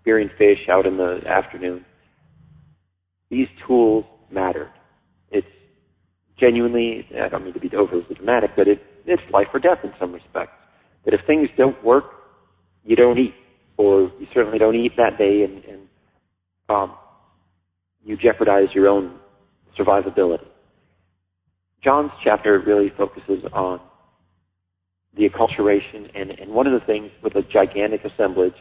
B: spearing fish out in the afternoon. These tools matter. It's genuinely, I don't mean to be overly dramatic, but it, it's life or death in some respects. That if things don't work, you don't eat or you certainly don't eat that day, and, and um, you jeopardize your own survivability. John's chapter really focuses on the acculturation, and, and one of the things with a gigantic assemblage,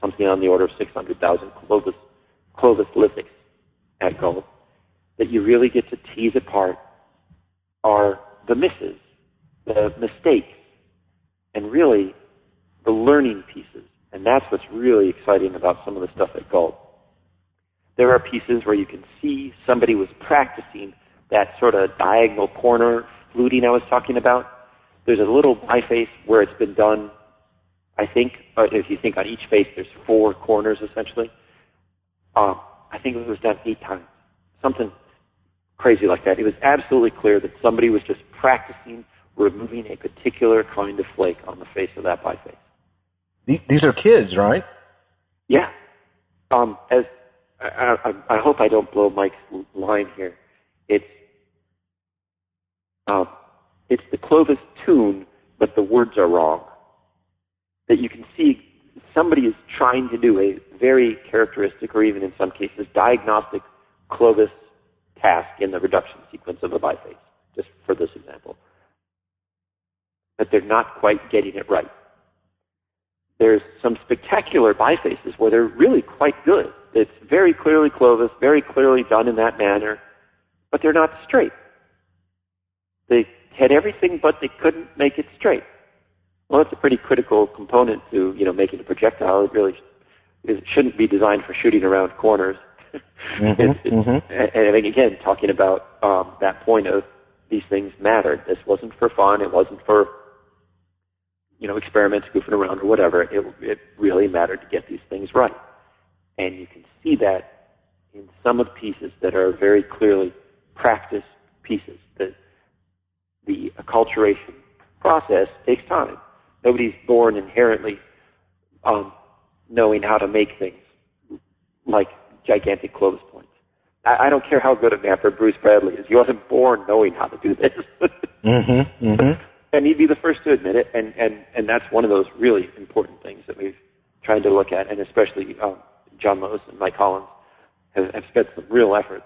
B: something on the order of 600,000 Clovis, Clovis lithics at Gault, that you really get to tease apart are the misses, the mistakes, and really the learning pieces and that's what's really exciting about some of the stuff at Gault. There are pieces where you can see somebody was practicing that sort of diagonal corner fluting I was talking about. There's a little biface where it's been done. I think, uh, if you think on each face, there's four corners essentially. Um, I think it was done eight times, something crazy like that. It was absolutely clear that somebody was just practicing removing a particular kind of flake on the face of that biface.
A: These are kids, right?
B: Yeah. Um, as I, I, I hope I don't blow Mike's line here. It's um, it's the Clovis tune, but the words are wrong. That you can see somebody is trying to do a very characteristic, or even in some cases, diagnostic Clovis task in the reduction sequence of a biface, just for this example. But they're not quite getting it right. There's some spectacular bifaces where they're really quite good. It's very clearly Clovis, very clearly done in that manner, but they're not straight. They had everything, but they couldn't make it straight. Well, that's a pretty critical component to, you know, making a projectile. It really it shouldn't be designed for shooting around corners.
A: mm-hmm,
B: it,
A: mm-hmm.
B: And, again, talking about um, that point of these things mattered. This wasn't for fun. It wasn't for you know experiments, goofing around or whatever. It it really mattered to get these things right. And you can see that in some of the pieces that are very clearly practice pieces. The, the acculturation process takes time. Nobody's born inherently um, knowing how to make things like gigantic Clovis points. I, I don't care how good a knapper Bruce Bradley is. He wasn't born knowing how to do this.
A: mm-hmm, mm-hmm.
B: And he'd be the first to admit it. And, and, and that's one of those really important things that we've tried to look at, and especially um, John Lewis and Mike Collins have, have spent some real effort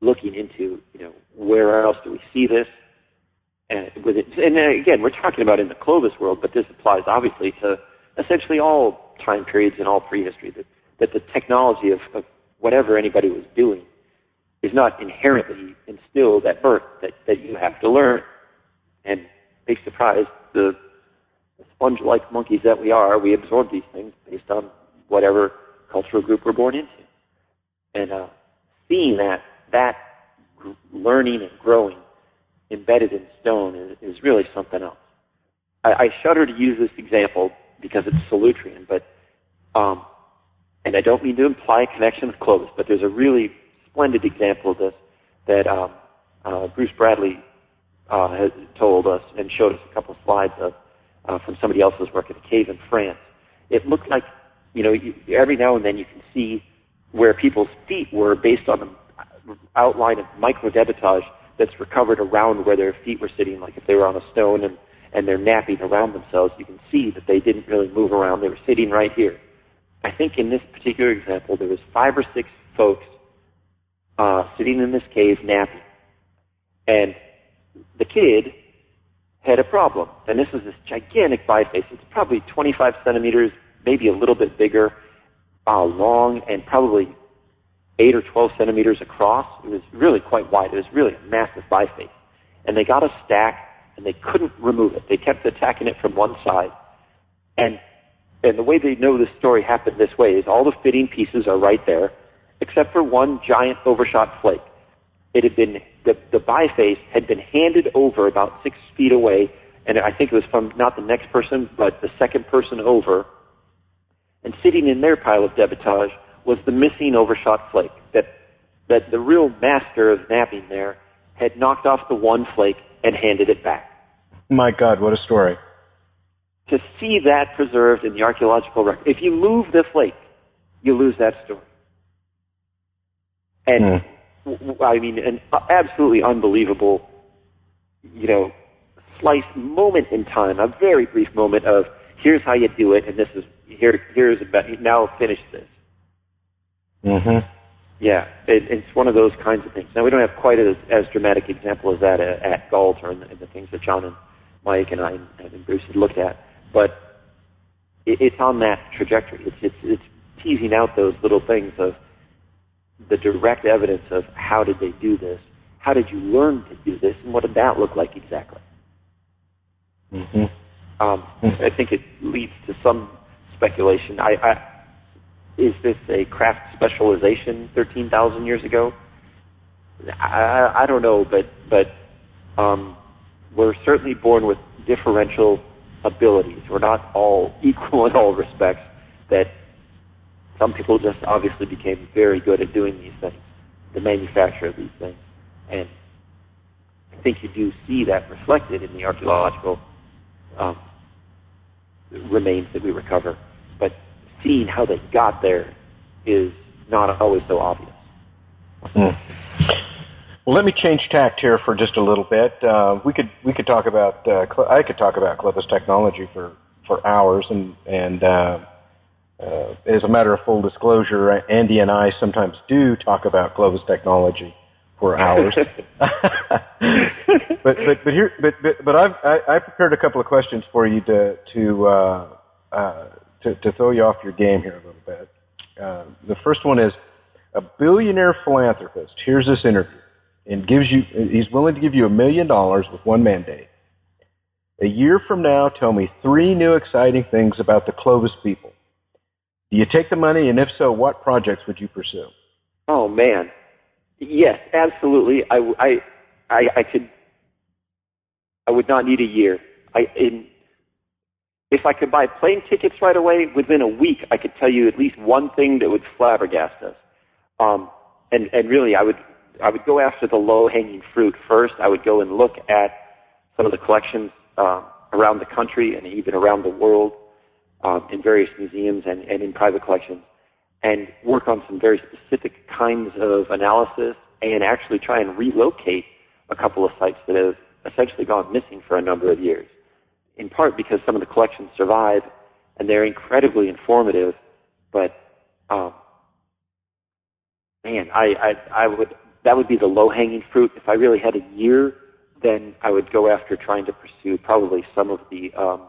B: looking into, you know, where else do we see this? And with it, and again, we're talking about in the Clovis world, but this applies obviously to essentially all time periods in all prehistory. That that the technology of, of whatever anybody was doing is not inherently instilled at birth. That that you have to learn. And big surprise, the sponge-like monkeys that we are, we absorb these things based on whatever cultural group we're born into. And uh, seeing that, that learning and growing embedded in stone is, is really something else. I, I shudder to use this example because it's Solutrean, but um, and I don't mean to imply a connection with Clovis, but there's a really splendid example of this that um, uh, Bruce Bradley uh, has told us and showed us a couple of slides of uh, from somebody else's work at a cave in France. It looked like you know, you, every now and then you can see where people's feet were based on the outline of microdebitage that's recovered around where their feet were sitting, like if they were on a stone and, and they're knapping around themselves, you can see that they didn't really move around. They were sitting right here. I think in this particular example, there was five or six folks uh, sitting in this cave knapping. And the kid had a problem. And this is this gigantic biface. It's probably 25 centimeters maybe a little bit bigger, uh, long, and probably 8 or 12 centimeters across. It was really quite wide. It was really a massive biface. And they got a stack, and they couldn't remove it. They kept attacking it from one side. And, and the way they know this story happened this way is all the fitting pieces are right there, except for one giant overshot flake. It had been, the, the biface had been handed over about six feet away, and I think it was from not the next person, but the second person over, and sitting in their pile of debitage was the missing overshot flake that, that the real master of knapping there had knocked off the one flake and handed it back.
A: My God, what a story.
B: To see that preserved in the archaeological record, if you move the flake, you lose that story. And mm. I mean, an absolutely unbelievable, you know, slice moment in time, a very brief moment of here's how you do it, and this is here, here's about, now finish this.
A: Mm-hmm.
B: Yeah, it, it's one of those kinds of things. Now we don't have quite as, as dramatic example as that at, at Gault or in the, in the things that John and Mike and I and, and Bruce had looked at, but it, it's on that trajectory. It's, it's it's teasing out those little things of the direct evidence of how did they do this, how did you learn to do this, and what did that look like exactly.
A: Mm-hmm.
B: Um, I think it leads to some speculation. I, I, is this a craft specialization 13,000 years ago? I, I don't know, but but um, we're certainly born with differential abilities. We're not all equal in all respects. That some people just obviously became very good at doing these things, the manufacture of these things, and I think you do see that reflected in the archaeological um, remains that we recover. But seeing how they got there is not always so obvious.
A: Mm. Well, let me change tact here for just a little bit. Uh, we could we could talk about uh, I could talk about Clovis technology for for hours, and and uh, uh, as a matter of full disclosure, Andy and I sometimes do talk about Clovis technology for hours. but but but here but but, but I've I, I prepared a couple of questions for you to to uh, uh, to, to throw you off your game here a little bit. Uh, the first one is a billionaire philanthropist hears this interview and gives you he's willing to give you a million dollars with one mandate. A year from now, tell me three new exciting things about the Clovis people. Do you take the money, and if so, what projects would you pursue?
B: Oh man, yes, absolutely. I, I, I, I could. I would not need a year. I, in, if I could buy plane tickets right away, within a week, I could tell you at least one thing that would flabbergast us. Um, and and really, I would I would go after the low hanging fruit first. I would go and look at some of the collections uh, around the country and even around the world um, in various museums and, and in private collections, and work on some very specific kinds of analysis and actually try and relocate a couple of sites that have essentially gone missing for a number of years. In part because some of the collections survive and they're incredibly informative, but um, man, I, I I would that would be the low hanging fruit. If I really had a year, then I would go after trying to pursue probably some of the um,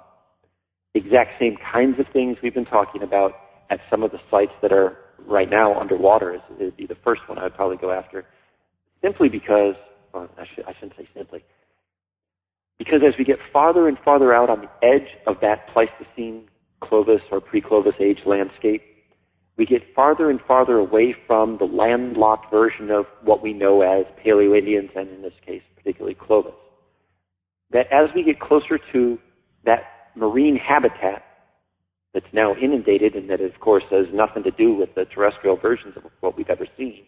B: exact same kinds of things we've been talking about at some of the sites that are right now underwater. Is would be the first one I would probably go after, simply because well, I, should, I shouldn't say simply. Because as we get farther and farther out on the edge of that Pleistocene Clovis or pre-Clovis age landscape, we get farther and farther away from the landlocked version of what we know as Paleo-Indians, and in this case, particularly Clovis. That as we get closer to that marine habitat that's now inundated and that, of course, has nothing to do with the terrestrial versions of what we've ever seen,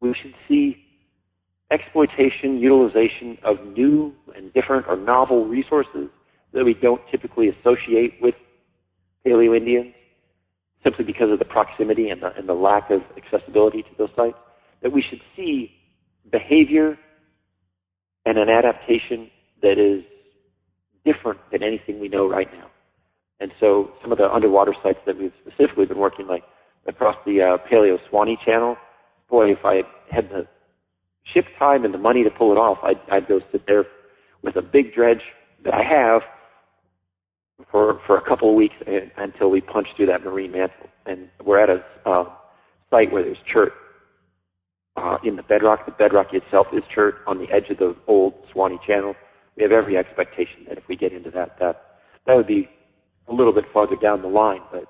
B: we should see exploitation, utilization of new and different or novel resources that we don't typically associate with Paleo-Indians simply because of the proximity and the, and the lack of accessibility to those sites, that we should see behavior and an adaptation that is different than anything we know right now. And so some of the underwater sites that we've specifically been working like across the uh, Paleo Suwannee Channel, boy, if I had the ship time and the money to pull it off, I'd, I'd go sit there with a big dredge that I have for for a couple of weeks until we punch through that marine mantle. And we're at a uh, site where there's chert uh, in the bedrock. The bedrock itself is chert on the edge of the old Suwannee Channel. We have every expectation that if we get into that, that that would be a little bit farther down the line, but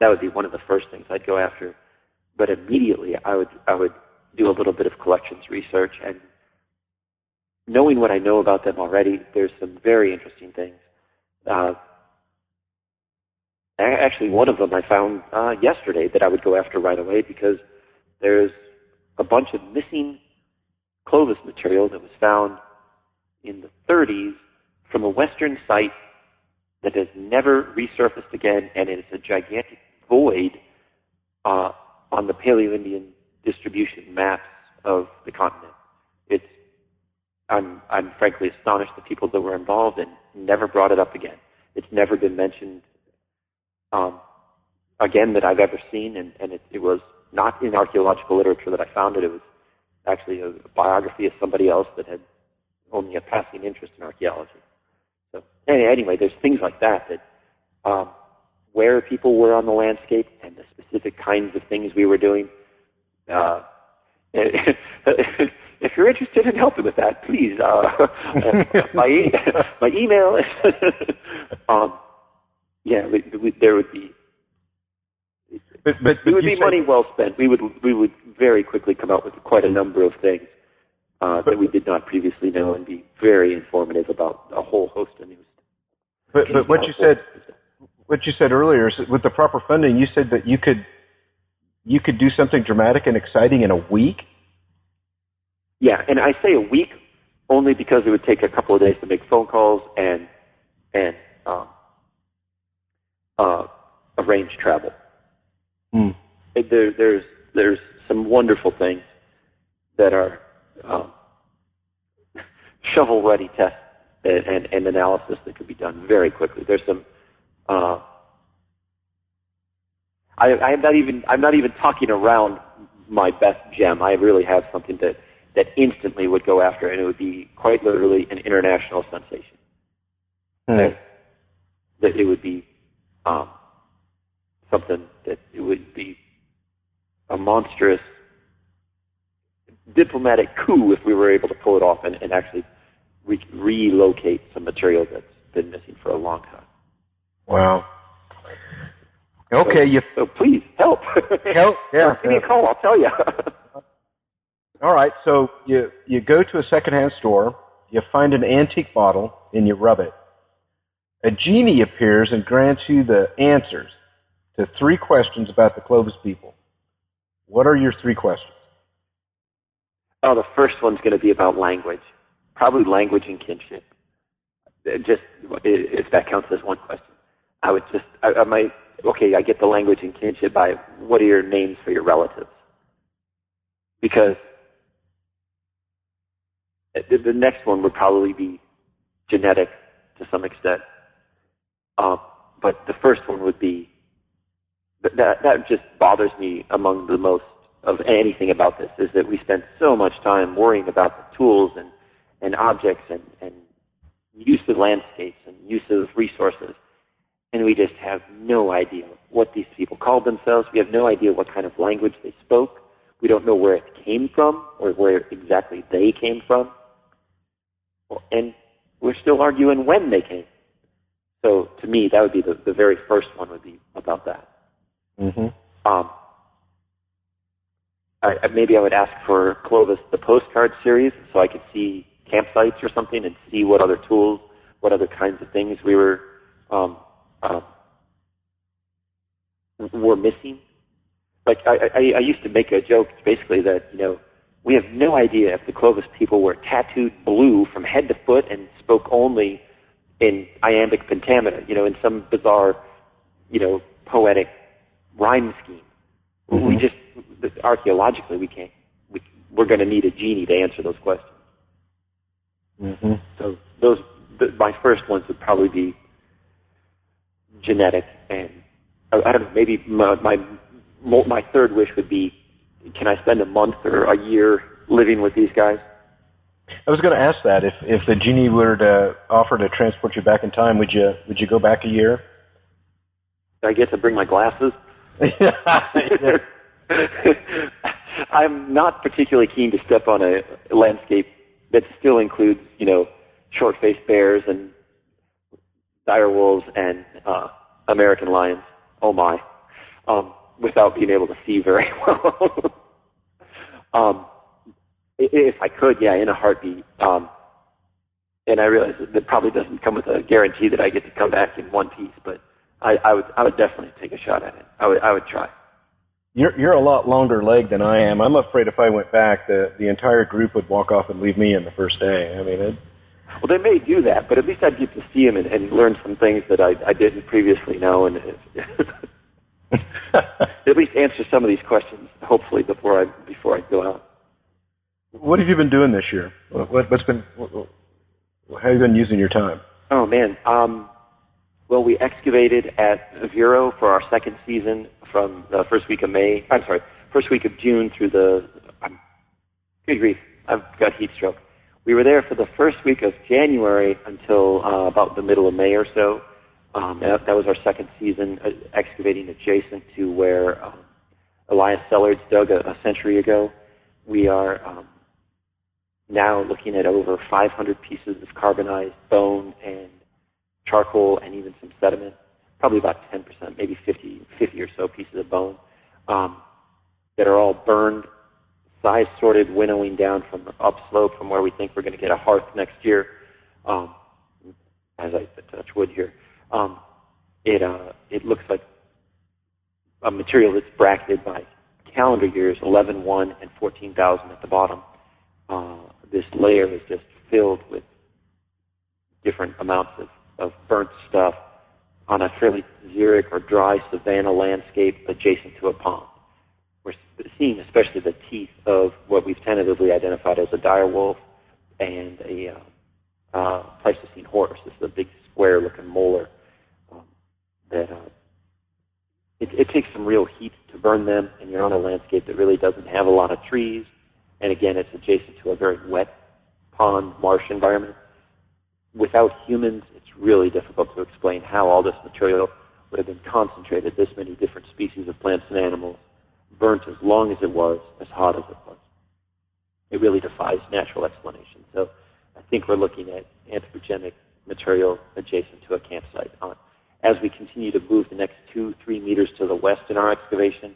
B: that would be one of the first things I'd go after. But immediately, I would I would do a little bit of collections research and knowing what I know about them already, there's some very interesting things. Uh, actually, one of them I found uh, yesterday that I would go after right away because there's a bunch of missing Clovis material that was found in the 30s from a Western site that has never resurfaced again, and it is a gigantic void uh, on the Paleo-Indian distribution maps of the continent. It's I'm I'm frankly astonished the people that were involved and never brought it up again. It's never been mentioned um, again that I've ever seen, and, and it, it was not in archaeological literature that I found it. It was actually a, biography of somebody else that had only a passing interest in archaeology. So anyway, there's things like that that um, where people were on the landscape and the specific kinds of things we were doing. Uh, if you're interested in helping with that, please, uh, my, e- my email. um, yeah, we, we, there would be.
A: But, but, but
B: it would be money well spent. We would we would very quickly come out with quite a number of things uh, that we did not previously know and be very informative about a whole host of news.
A: But, but what you said, what you said earlier is that with the proper funding, you said that you could, you could do something dramatic and exciting in a week.
B: Yeah, and I say a week only because it would take a couple of days to make phone calls and and um, uh, arrange travel.
A: Hmm.
B: There, there's there's some wonderful things that are um, shovel ready tests and, and, and, analysis that could be done very quickly. There's some. Uh, I, I'm not even I'm not even talking around my best gem. I really have something that that instantly would go after, and it would be quite literally an international sensation.
A: Hmm.
B: That, that it would be um, something that it would be a monstrous diplomatic coup if we were able to pull it off and, and actually re- relocate some material that's been missing for a long time.
A: Wow. Okay,
B: so,
A: you.
B: So please help.
A: Help. Yeah.
B: Give me a call. I'll tell you.
A: All right. So you you go to a secondhand store. You find an antique bottle and you rub it. A genie appears and grants you the answers to three questions about the Clovis people. What are your three questions?
B: Oh, the first one's going to be about language, probably language and kinship. Just if that counts as one question, I would just I, I might okay. I get the language and kinship by what are your names for your relatives? Because the, the next one would probably be genetic to some extent. Um, but the first one would be that that just bothers me among the most of anything about this is that we spend so much time worrying about the tools and and objects and and use of landscapes and use of resources and we just have no idea what these people called themselves. We have no idea what kind of language they spoke. We don't know where it came from or where exactly they came from. And we're still arguing when they came. So to me that would be the, the very first one would be about that.
A: Mm-hmm.
B: Um, I, maybe I would ask for Clovis the postcard series so I could see campsites or something and see what other tools, what other kinds of things we were um, uh, were missing. Like I, I, I used to make a joke, basically that you know we have no idea if the Clovis people were tattooed blue from head to foot and spoke only in iambic pentameter, you know, in some bizarre, you know, poetic rhyme scheme. Mm-hmm. We just archaeologically we can't. We, we're going to need a genie to answer those questions.
A: Mm-hmm.
B: So those the, my first ones would probably be genetic, and I, I don't know. Maybe my, my my third wish would be, can I spend a month or a year living with these guys?
A: I was going to ask that if if the genie were to offer to transport you back in time, would you would you go back a year?
B: I get to bring my glasses. I'm not particularly keen to step on a landscape that still includes, you know, short-faced bears and dire wolves and uh, American lions. Oh my! Um, without being able to see very well. um, if I could, yeah, in a heartbeat. Um, and I realize that it probably doesn't come with a guarantee that I get to come back in one piece, but I, I would I would definitely take a shot at it. I would I would try.
A: You're you're a lot longer leg than I am. I'm afraid if I went back, the the entire group would walk off and leave me in the first day. I mean, it.
B: Well, they may do that, but at least I'd get to see him and, and learn some things that I I didn't previously know, and at least answer some of these questions, hopefully before I before I go out.
A: What have you been doing this year? What, what's been? What, how have you been using your time?
B: Oh man, um, well, we excavated at Vero for our second season from the first week of May. I'm sorry, first week of June through the. I'm, good grief, I've got heat stroke. We were there for the first week of January until uh, about the middle of May or so. Um, that, that was our second season uh, excavating adjacent to where um, Elias Sellards dug a, a century ago. We are um, now looking at over 500 pieces of carbonized bone and charcoal and even some sediment, probably about 10%, maybe 50, 50 or so pieces of bone um, that are all burned size sorted, winnowing down from upslope from where we think we're going to get a hearth next year. Um, as I touch wood here, um, it uh, it looks like a material that's bracketed by calendar years, 11, 1, and 14,000 at the bottom. Uh, this layer is just filled with different amounts of, of burnt stuff on a fairly xeric or dry savanna landscape adjacent to a pond. Seeing especially the teeth of what we've tentatively identified as a dire wolf and a uh, uh, Pleistocene horse. This is a big square-looking molar um, that uh, it, it takes some real heat to burn them, and you're on a landscape that really doesn't have a lot of trees. And again, it's adjacent to a very wet pond marsh environment. Without humans, it's really difficult to explain how all this material would have been concentrated, this many different species of plants and animals, burnt as long as it was, as hot as it was. It really defies natural explanation. So I think we're looking at anthropogenic material adjacent to a campsite. On, as we continue to move the next two, three meters to the west in our excavation,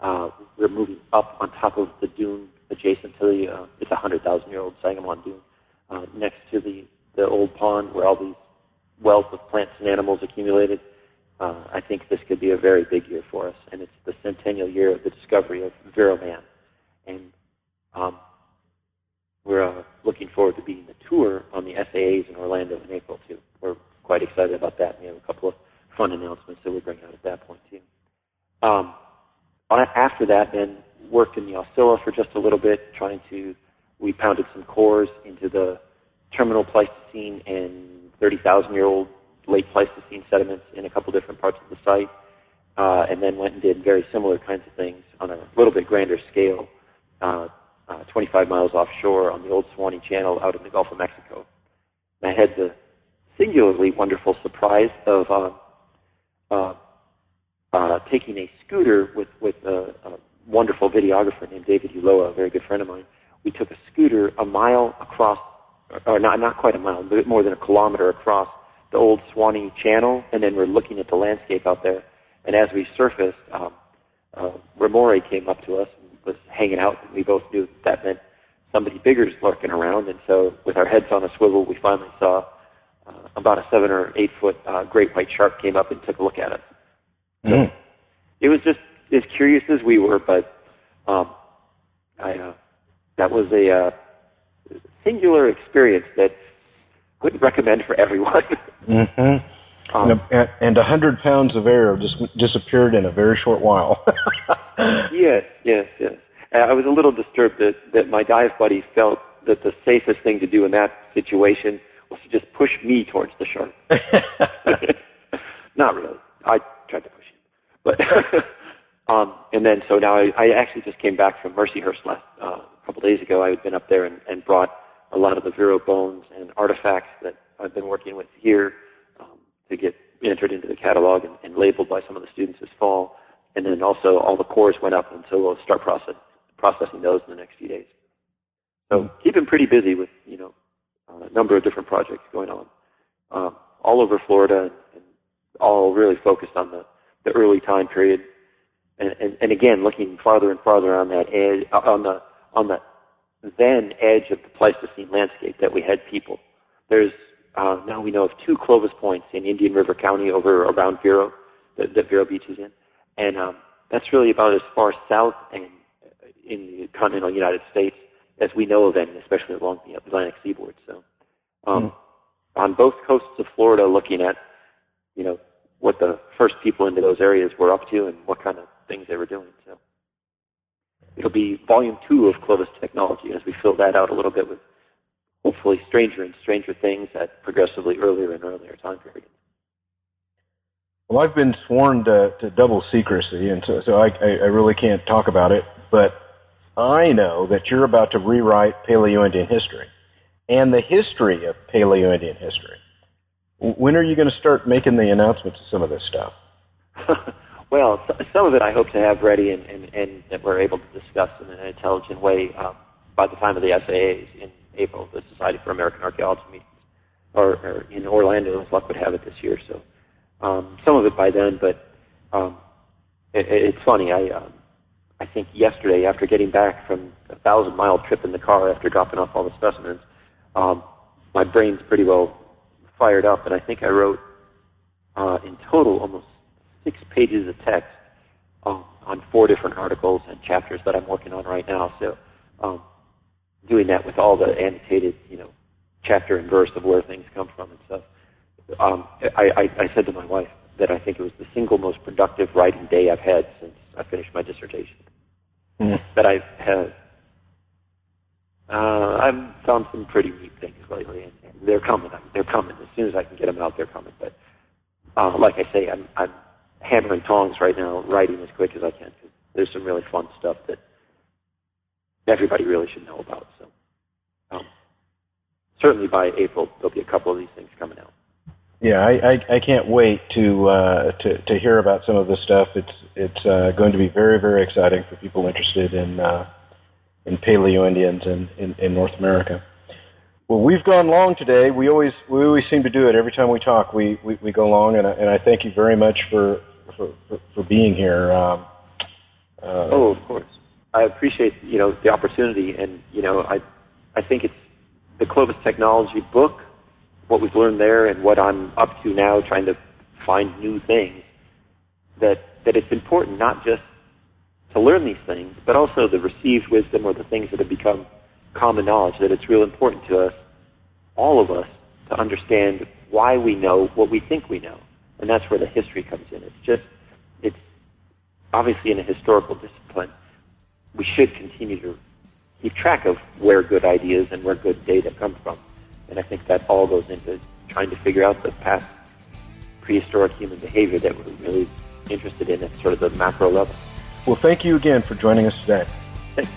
B: uh, we're moving up on top of the dune adjacent to the, uh, it's a 100,000 year old Sangamon dune, uh, next to the, the old pond where all these wealth of plants and animals accumulated. Uh, I think this could be a very big year for us, and it's the centennial year of the discovery of Vero Man. And um, we're uh, looking forward to being the tour on the SAAs in Orlando in April, too. We're quite excited about that. We have a couple of fun announcements that we bring out at that point, too. Um, after that, then worked in the Aucilla for just a little bit, trying to, we pounded some cores into the terminal Pleistocene and 30,000 year old late Pleistocene sediments in a couple different parts of the site, uh, and then went and did very similar kinds of things on a little bit grander scale, uh, uh, 25 miles offshore on the old Suwannee Channel out in the Gulf of Mexico. And I had the singularly wonderful surprise of uh, uh, uh, taking a scooter with with a, a wonderful videographer named David Uloa, a very good friend of mine. We took a scooter a mile across, or not not quite a mile, but more than a kilometer across the old Suwannee Channel, and then we're looking at the landscape out there. And as we surfaced, um, uh, remora came up to us and was hanging out. And we both knew that meant somebody bigger is lurking around. And so, with our heads on a swivel, we finally saw uh, about a seven or eight foot uh, great white shark came up and took a look at us. So
A: Mm.
B: it was just as curious as we were, but um, I uh, that was a uh, singular experience that wouldn't recommend for everyone.
A: Mm-hmm.
B: um,
A: and, a, and a hundred pounds of air just disappeared in a very short while.
B: yes, yes, yes. Uh, I was a little disturbed that that my dive buddy felt that the safest thing to do in that situation was to just push me towards the shark. Not really. I tried to push him, but um, and then so now I, I actually just came back from Mercyhurst last uh, a couple days ago. I had been up there and, and brought a lot of the Vero bones and artifacts that I've been working with here um, to get entered into the catalog and, and labeled by some of the students this fall. And then also all the cores went up, and so we'll start process, processing those in the next few days. So keeping pretty busy with you know a number of different projects going on um, all over Florida, and, and all really focused on the, the early time period. And, and, and again, looking farther and farther on that edge, on the on the then edge of the Pleistocene landscape that we had people. There's uh, now we know of two Clovis points in Indian River County over around Vero, that, that Vero Beach is in, and um, that's really about as far south and in the continental United States as we know of any, especially along the Atlantic seaboard. So, um, mm. on both coasts of Florida, looking at you know what the first people into those areas were up to and what kind of things they were doing. So it'll be volume two of Clovis Technology as we fill that out a little bit with hopefully stranger and stranger things at progressively earlier and earlier time periods.
A: Well, I've been sworn to, to double secrecy, and so, so I, I really can't talk about it. But I know that you're about to rewrite Paleo-Indian history and the history of Paleo-Indian history. When are you going to start making the announcements of some of this stuff?
B: well, some of it I hope to have ready and, and, and that we're able to discuss in an intelligent way um, by the time of the SAAs in April, the Society for American Archaeology meetings, or, or in Orlando, as luck would have it this year. So um, some of it by then, but um, it, it's funny. I um, I think yesterday, after getting back from a thousand mile trip in the car after dropping off all the specimens, um, my brain's pretty well fired up, and I think I wrote uh, in total almost six pages of text um, on four different articles and chapters that I'm working on right now. So um, doing that with all the annotated, you know, chapter and verse of where things come from and stuff. Um, I, I, I said to my wife that I think it was the single most productive writing day I've had since I finished my dissertation. Mm. That I've had. Uh, I've found some pretty neat things lately, and, and they're coming. They're coming as soon as I can get them out. They're coming. But uh, like I say, I'm, I'm hammering tongs right now, writing as quick as I can. Cause there's some really fun stuff that everybody really should know about. So um, certainly by April there'll be a couple of these things coming out.
A: Yeah, I, I, I can't wait to uh, to to hear about some of this stuff. It's it's uh, going to be very very exciting for people interested in uh, in Paleo Indians in, in, in North America. Well, we've gone long today. We always we always seem to do it every time we talk. We we, we go long, and I, and I thank you very much for for, for, for being here. Um,
B: uh, oh, of course. I appreciate you know the opportunity, and you know I I think it's the Clovis Technology book, what we've learned there, and what I'm up to now, trying to find new things. That that it's important not just to learn these things, but also the received wisdom or the things that have become common knowledge. That it's real important to us, all of us, to understand why we know what we think we know, and that's where the history comes in. It's just it's obviously in a historical discipline we should continue to keep track of where good ideas and where good data come from. And I think that all goes into trying to figure out the past prehistoric human behavior that we're really interested in at sort of the macro level.
A: Well, thank you again for joining us today.
B: Thanks.